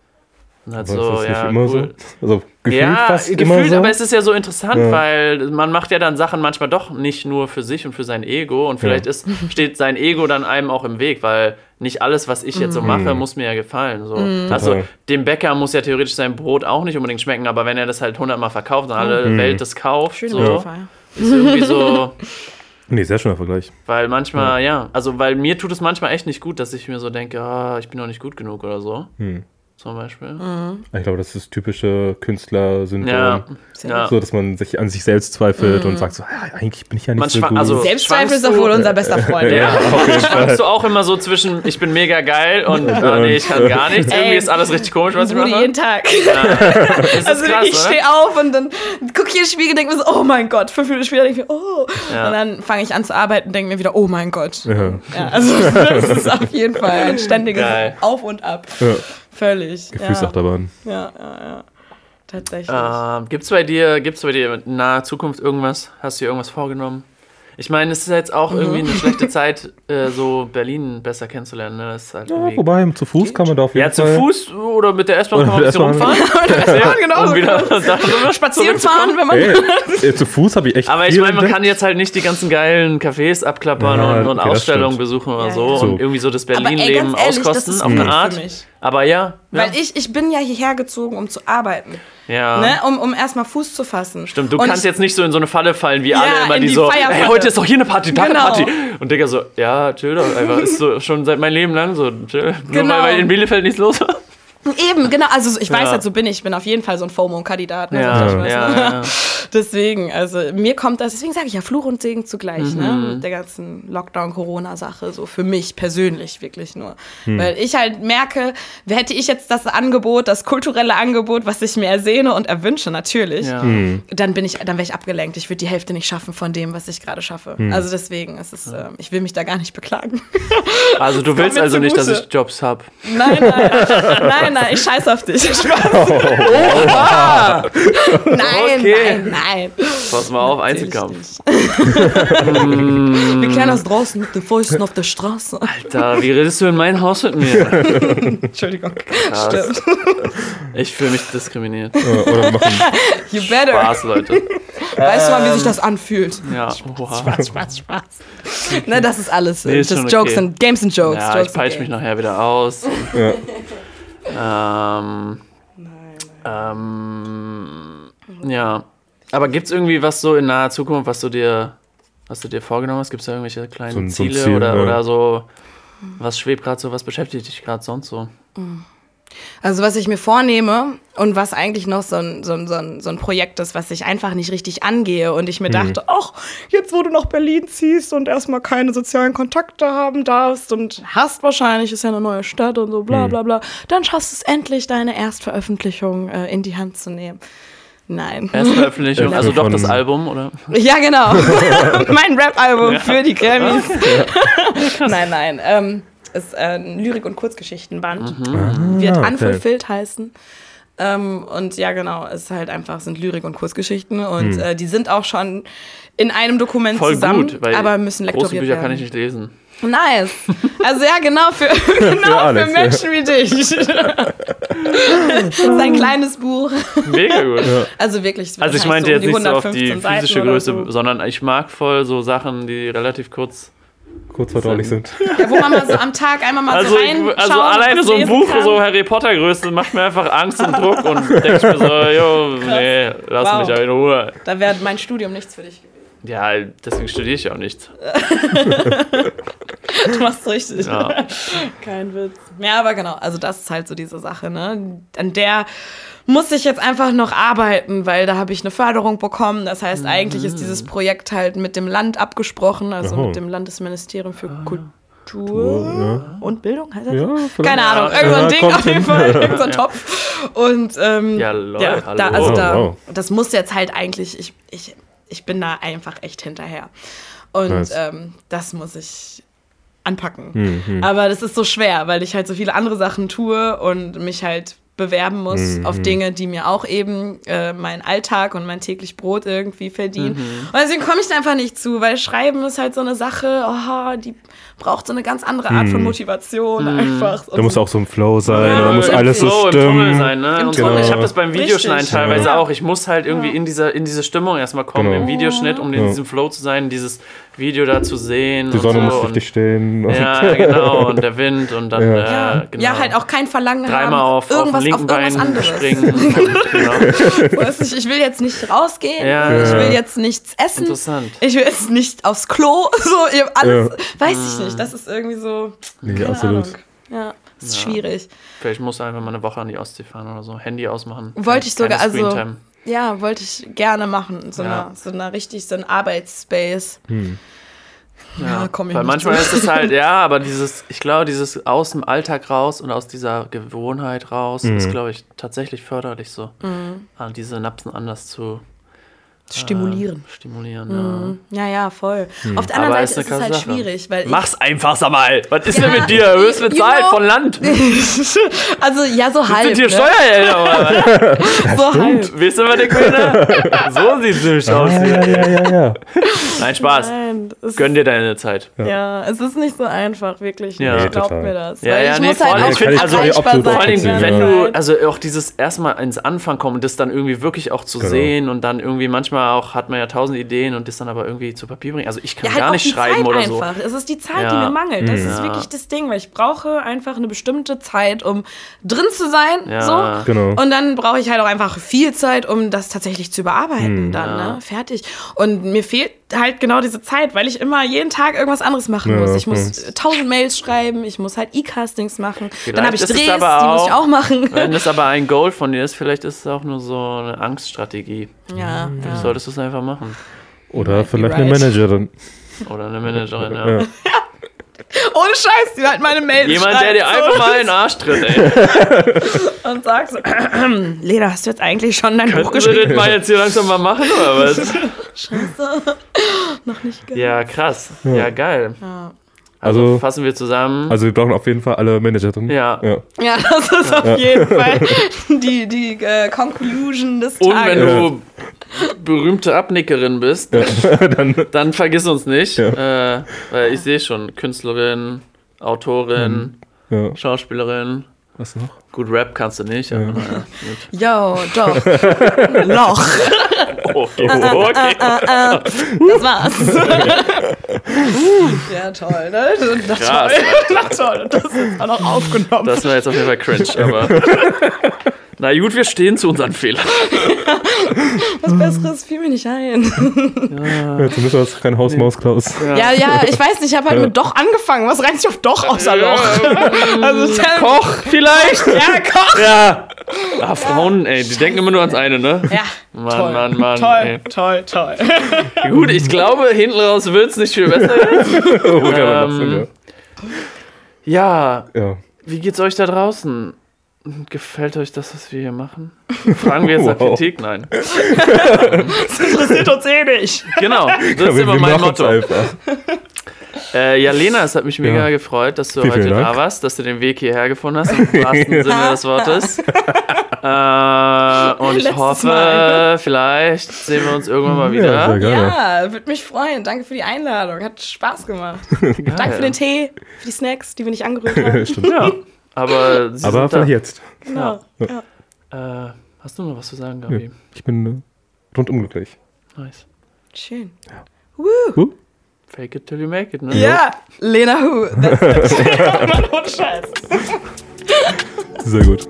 halt Aber so, ist das nicht ja, immer cool. so? Also gefühlt Ja, fast gefühlt, immer so? aber es ist ja so interessant, Ja. weil man macht ja dann Sachen manchmal doch nicht nur für sich und für sein Ego und vielleicht Ja. ist, steht sein Ego dann einem auch im Weg, weil nicht alles, was ich jetzt so mache, muss mir ja gefallen. So. Also Total. dem Bäcker muss ja theoretisch sein Brot auch nicht unbedingt schmecken, aber wenn er das halt hundertmal verkauft und alle Welt das kauft, Schöne so, ist irgendwie so, Nee, sehr schöner Vergleich. weil manchmal, ja. also weil mir tut es manchmal echt nicht gut, dass ich mir so denke, ah, ich bin noch nicht gut genug oder so. Hm. Zum Beispiel. Mhm. Ich glaube, das ist typische Künstlersyndrom. Ja, ja. So, dass man sich an sich selbst zweifelt und sagt so, ja, eigentlich bin ich ja nicht so Manchmal- gut. also- Selbstzweifel ist doch wohl unser bester Freund. Ja, Fall. schwankst du auch immer so zwischen, ich bin mega geil und ah, nee, ich kann gar nichts. Irgendwie Ey, ist alles richtig komisch, was ich mache. jeden Tag. Also krass, ich oder? stehe auf und dann gucke ich in den Spiegel und denke mir so, oh mein Gott. Fünf Minuten später denke ich mir, oh. Ja. Und dann fange ich an zu arbeiten und denke mir wieder, oh mein Gott. Ja. Ja. also das ist auf jeden Fall ein ständiges Geil. Auf und Ab. Ja. Völlig. Gefühlsachterbahn. Ja, ja, ja. ja. Tatsächlich. Ähm, gibt's bei dir, gibt's bei dir in naher Zukunft irgendwas? Hast du dir irgendwas vorgenommen? Ich meine, es ist jetzt auch Mhm. irgendwie eine schlechte Zeit, äh, so Berlin besser kennenzulernen. Ne? Halt Ja, wobei, zu Fuß kann man da auf jeden ja, zu Fall. Fuß oder mit der S-Bahn kann man ein bisschen mit der rumfahren. Ja, genau, und wieder darüber Spazieren fahren, wenn man. Ey, äh, zu Fuß habe ich echt Aber ich meine, man kann jetzt halt nicht die ganzen geilen Cafés abklappern Ja, und, und okay, Ausstellungen besuchen oder Ja, so, ja. So. und irgendwie so das Berlin-Leben ganz ehrlich, das auskosten ist auf eine nichts Art. für mich. Aber ja, ja, Weil ich, ich bin ja hierher gezogen, um zu arbeiten. ja. Ne? Um, um erstmal Fuß zu fassen. Stimmt, du Und kannst ich- jetzt nicht so in so eine Falle fallen, wie Ja, alle immer, die, die so, hey, heute ist doch hier eine Party, da Genau. eine Party. Und Digga so, ja, chill doch einfach. Ist so schon seit meinem Leben lang so, chill. Nur Genau. weil, weil in Bielefeld nichts los war. Eben, genau. Also ich weiß Ja. halt, so bin ich. Ich bin auf jeden Fall so ein FOMO-Kandidat. Ne? Ja, So, weiß, ja, ne? ja. Deswegen, also mir kommt das, deswegen sage ich ja Fluch und Segen zugleich, ne? Mhm. Mit der ganzen Lockdown-Corona-Sache, so für mich persönlich wirklich nur. Hm. Weil ich halt merke, hätte ich jetzt das Angebot, das kulturelle Angebot, was ich mir ersehne und erwünsche, natürlich, Ja. dann bin ich, dann wäre ich abgelenkt. Ich würde die Hälfte nicht schaffen von dem, was ich gerade schaffe. Hm. Also deswegen, es ist, ähm, ich will mich da gar nicht beklagen. Also du willst also nicht, dass ich Jobs hab. Nein, nein, nein, nein, ich scheiß auf dich. Spaß. Ah, Nein, Okay. nein, nein. pass mal auf, Natürlich Einzelkampf. Wir kennen das draußen mit den Fäusten auf der Straße. Alter, wie redest du in mein Haus mit mir? Entschuldigung. Krass. Stimmt. Ich fühle mich diskriminiert. Oder machen, You better. Spaß, Leute. Weißt du mal, wie sich das anfühlt? Ja, oha. Spaß, Spaß, Spaß. Ne, das ist alles. Nee, ist das schon Jokes okay. and Games and Jokes. Ja, Jokes ich peitsche mich nachher wieder aus. ja. Ähm, ähm, ja. Aber gibt es irgendwie was so in naher Zukunft, was du dir, was du dir vorgenommen hast? Gibt es da irgendwelche kleinen So ein- so ein Ziele Ziel, oder, ja. oder so? Was schwebt gerade so, was beschäftigt dich gerade sonst so? Also was ich mir vornehme und was eigentlich noch so ein, so, ein, so, ein, so ein Projekt ist, was ich einfach nicht richtig angehe und ich mir dachte, ach, jetzt wo du nach Berlin ziehst und erstmal keine sozialen Kontakte haben darfst und hast wahrscheinlich, ist ja eine neue Stadt und so bla bla bla, dann schaffst du es endlich, deine Erstveröffentlichung äh, in die Hand zu nehmen. Nein. Erstveröffentlichung, Ja, also doch das Album, oder? Ja, genau. mein Rap-Album für die Grammys. nein, nein. Ähm, ist äh, ein Lyrik- und Kurzgeschichtenband. Wird Ah, okay. Unfulfilled heißen. Ähm, und ja, genau, es ist halt einfach, sind Lyrik- und Kurzgeschichten. Und äh, die sind auch schon in einem Dokument Voll zusammen, gut, weil aber müssen große lektoriert Bücher werden. kann ich nicht lesen. Nice. Also ja, genau, für, genau für, Alex, ja. Menschen wie dich. das ist ein kleines Buch. Mega gut. Also wirklich. wird Also ich meinte so um jetzt nicht so auf die 115 Seiten physische Größe, So. sondern ich mag voll so Sachen, die relativ kurz. Kurz verdaulich sind. Ja, wo man mal so am Tag einmal mal Also, so ich, reinschauen also alleine so ein Buch kann. so Harry Potter Größe macht mir einfach Angst und Druck und denke ich mir so, jo, nee, lass Wow. mich ja in Ruhe. Da wäre mein Studium nichts für dich gewesen. Ja, deswegen studiere ich ja auch nicht. Du machst richtig. Ja. Kein Witz. Ja, aber genau, also das ist halt so diese Sache, ne? An der muss ich jetzt einfach noch arbeiten, weil da habe ich eine Förderung bekommen. Das heißt, eigentlich ist dieses Projekt halt mit dem Land abgesprochen, also Aha. mit dem Landesministerium für Kultur ja. und Bildung, heißt das? Ja, Keine Ja. Ahnung, irgend so ein Ja, Ding auf jeden. Fall, irgend so ein Topf. Und ähm, Ja, lol, da, also da, Wow, wow. das muss jetzt halt eigentlich, ich, ich, ich bin da einfach echt hinterher. Und Nice. ähm, das muss ich anpacken. Hm, hm. Aber das ist so schwer, weil ich halt so viele andere Sachen tue und mich halt bewerben muss Mhm. auf Dinge, die mir auch eben äh, meinen Alltag und mein täglich Brot irgendwie verdienen. Mhm. Und deswegen komme ich da einfach nicht zu, weil Schreiben ist halt so eine Sache, oh, die braucht so eine ganz andere Art von Motivation einfach. Mhm. Da muss auch so ein Flow sein, Ja, da muss alles so Flow, Im Tunnel stimmen. sein, ne? Im so. Tunnel. Ich habe das beim Videoschneiden Richtig. teilweise Ja. auch. Ich muss halt irgendwie in, dieser, in diese Stimmung erstmal kommen, Genau. im Videoschnitt, um in Ja. diesem Flow zu sein, dieses Video da zu sehen. Die Sonne und muss so. richtig stehen. Und, ja, genau. Und der Wind und dann, Ja. äh, genau. ja, halt auch kein Verlangen Dreimal haben, auf, auf dem irgendwas linken auf irgendwas Bein anderes. springen. Genau. Weißt du, ich will jetzt nicht rausgehen, Ja. ich will jetzt nichts essen, Interessant. ich will jetzt nicht aufs Klo, so ihr- alles, Ja. weiß ich nicht, das ist irgendwie so, Nee, keine absolut. Ahnung. Ja, Das ist schwierig. Vielleicht musst du einfach mal eine Woche an die Ostsee fahren oder so. Handy ausmachen. Wollte ich sogar, also ja, wollte ich gerne machen. So, Ja. eine, so eine richtig, so ein Arbeitsspace. Ja, komm ich Weil nicht manchmal zu. ist es halt, ja, aber dieses, ich glaube, dieses aus dem Alltag raus und aus dieser Gewohnheit raus Mhm. ist, glaube ich, tatsächlich förderlich so. Mhm. Diese Napsen anders zu Stimulieren. äh, stimulieren, Ja, ja, voll. Auf der anderen Aber Seite ist ist, es halt Sache. schwierig, weil ja. Mach's einfach, sag mal. Was ist Ja, denn mit dir? Du wirst you bezahlt von Land. also ja, so halb. Sind hier ne? Steuergelder? So halb. Weißt du, was ich meine? So sieht's nämlich aus Ja, hier. ja, ja, ja. Nein, Spaß. Nein, Gönn dir deine Zeit. Ja, es ist nicht so einfach, wirklich. Ja. Ja, Nee, Glaubt total. mir das. Ja, ja, ich nee, muss vor halt allem ich- also. Vor allem, wenn ja. du, also auch dieses erstmal ins Anfang kommen und das dann irgendwie wirklich auch zu Genau. sehen und dann irgendwie manchmal auch hat man ja tausend Ideen und das dann aber irgendwie zu Papier bringen. Also ich kann Ja, halt gar auch nicht die schreiben Zeit oder einfach. so. Es ist die Zeit, Ja. die mir mangelt. Das Mhm. ist Ja. wirklich das Ding, weil ich brauche einfach eine bestimmte Zeit, um drin zu sein. Ja. So. Genau. Und dann brauche ich halt auch einfach viel Zeit, um das tatsächlich zu überarbeiten. Dann, Ja. ne? Fertig. Und mir fehlt halt genau diese Zeit, weil ich immer jeden Tag irgendwas anderes machen Ja, muss. Ich muss tausend Mails schreiben, ich muss halt E-Castings machen. Vielleicht dann habe ich Drehs, aber die muss ich auch- auch machen. Wenn das aber ein Goal von dir ist, vielleicht ist es auch nur so eine Angststrategie. ja, Vielleicht ja. solltest du es einfach machen. Oder vielleicht eine right. Managerin. Oder eine Managerin, ja. Ja. Ohne Scheiß, die halt meine Mails Jemand, der dir so. einfach mal in den Arsch tritt, ey. und sagt so, Lena, hast du jetzt eigentlich schon dein Buch Könnten wir geschrieben? das mal jetzt hier langsam mal machen, oder was? Scheiße. Noch nicht gehört. Ja, krass. Ja, geil. Ja. Also, Also- fassen wir zusammen. Also wir brauchen auf jeden Fall alle Managerinnen. ja. Ja. Ja, das ist auf jeden Fall die, die äh, Conclusion des Und Tages. wenn du berühmte Abnickerin bist, Dann, dann vergiss uns nicht. Äh, weil ich sehe schon, Künstlerin, Autorin, ja. Schauspielerin. Was noch? Gut, Rap kannst du nicht. Aber, naja, gut. Yo, doch. Loch. Okay, okay. Das war's. ja, toll, ne? Das Krass. Na toll, das ist auch noch aufgenommen. Das war jetzt auf jeden Fall cringe, aber. Na gut, wir stehen zu unseren Fehlern. Was Besseres fiel mir nicht ein. Ja, zumindest war es kein Haus-Maus-Klaus. Ja, ja, ich weiß nicht, ich habe halt mit Doch angefangen. Was reimt sich auf Doch außer Loch? Also, Koch, vielleicht? ja, Koch. Ja. Ah, Frauen, ey, die denken immer nur ans eine, ne? Ja, Mann, toll. Mann, Mann. toll, toll, toll. Ey. Gut, ich glaube, hinten raus wird es nicht viel besser. Oh, Ähm, Ja, ja. ja. wie geht's euch da draußen? Gefällt euch das, was wir hier machen? Fragen wir jetzt nach Wow. Kritik? Nein. Das interessiert uns eh nicht. Genau, das ist wir, immer wir mein Motto. Äh, ja, Lena, es hat mich mega Ja. gefreut, dass du Vielen, heute vielen da warst, dass du den Weg hierher gefunden hast, im wahrsten Sinne des Wortes. Äh, und ich Letztes hoffe, Mal. vielleicht sehen wir uns irgendwann mal Ja, wieder. gerne. Ja, würde mich freuen. Danke für die Einladung. Hat Spaß gemacht. Danke für den Tee, für die Snacks, die wir nicht angerührt haben. Stimmt. Ja, aber, sie Aber sind vielleicht jetzt. Genau. Ja. da. Äh, hast du noch was zu sagen, Gabi? Ja. Ich bin äh, rundum glücklich. Nice. Schön. Huh? Fake it till you make it, ne? Ja, Lena Hu. That's it. Ohne Scheiß. Sehr gut.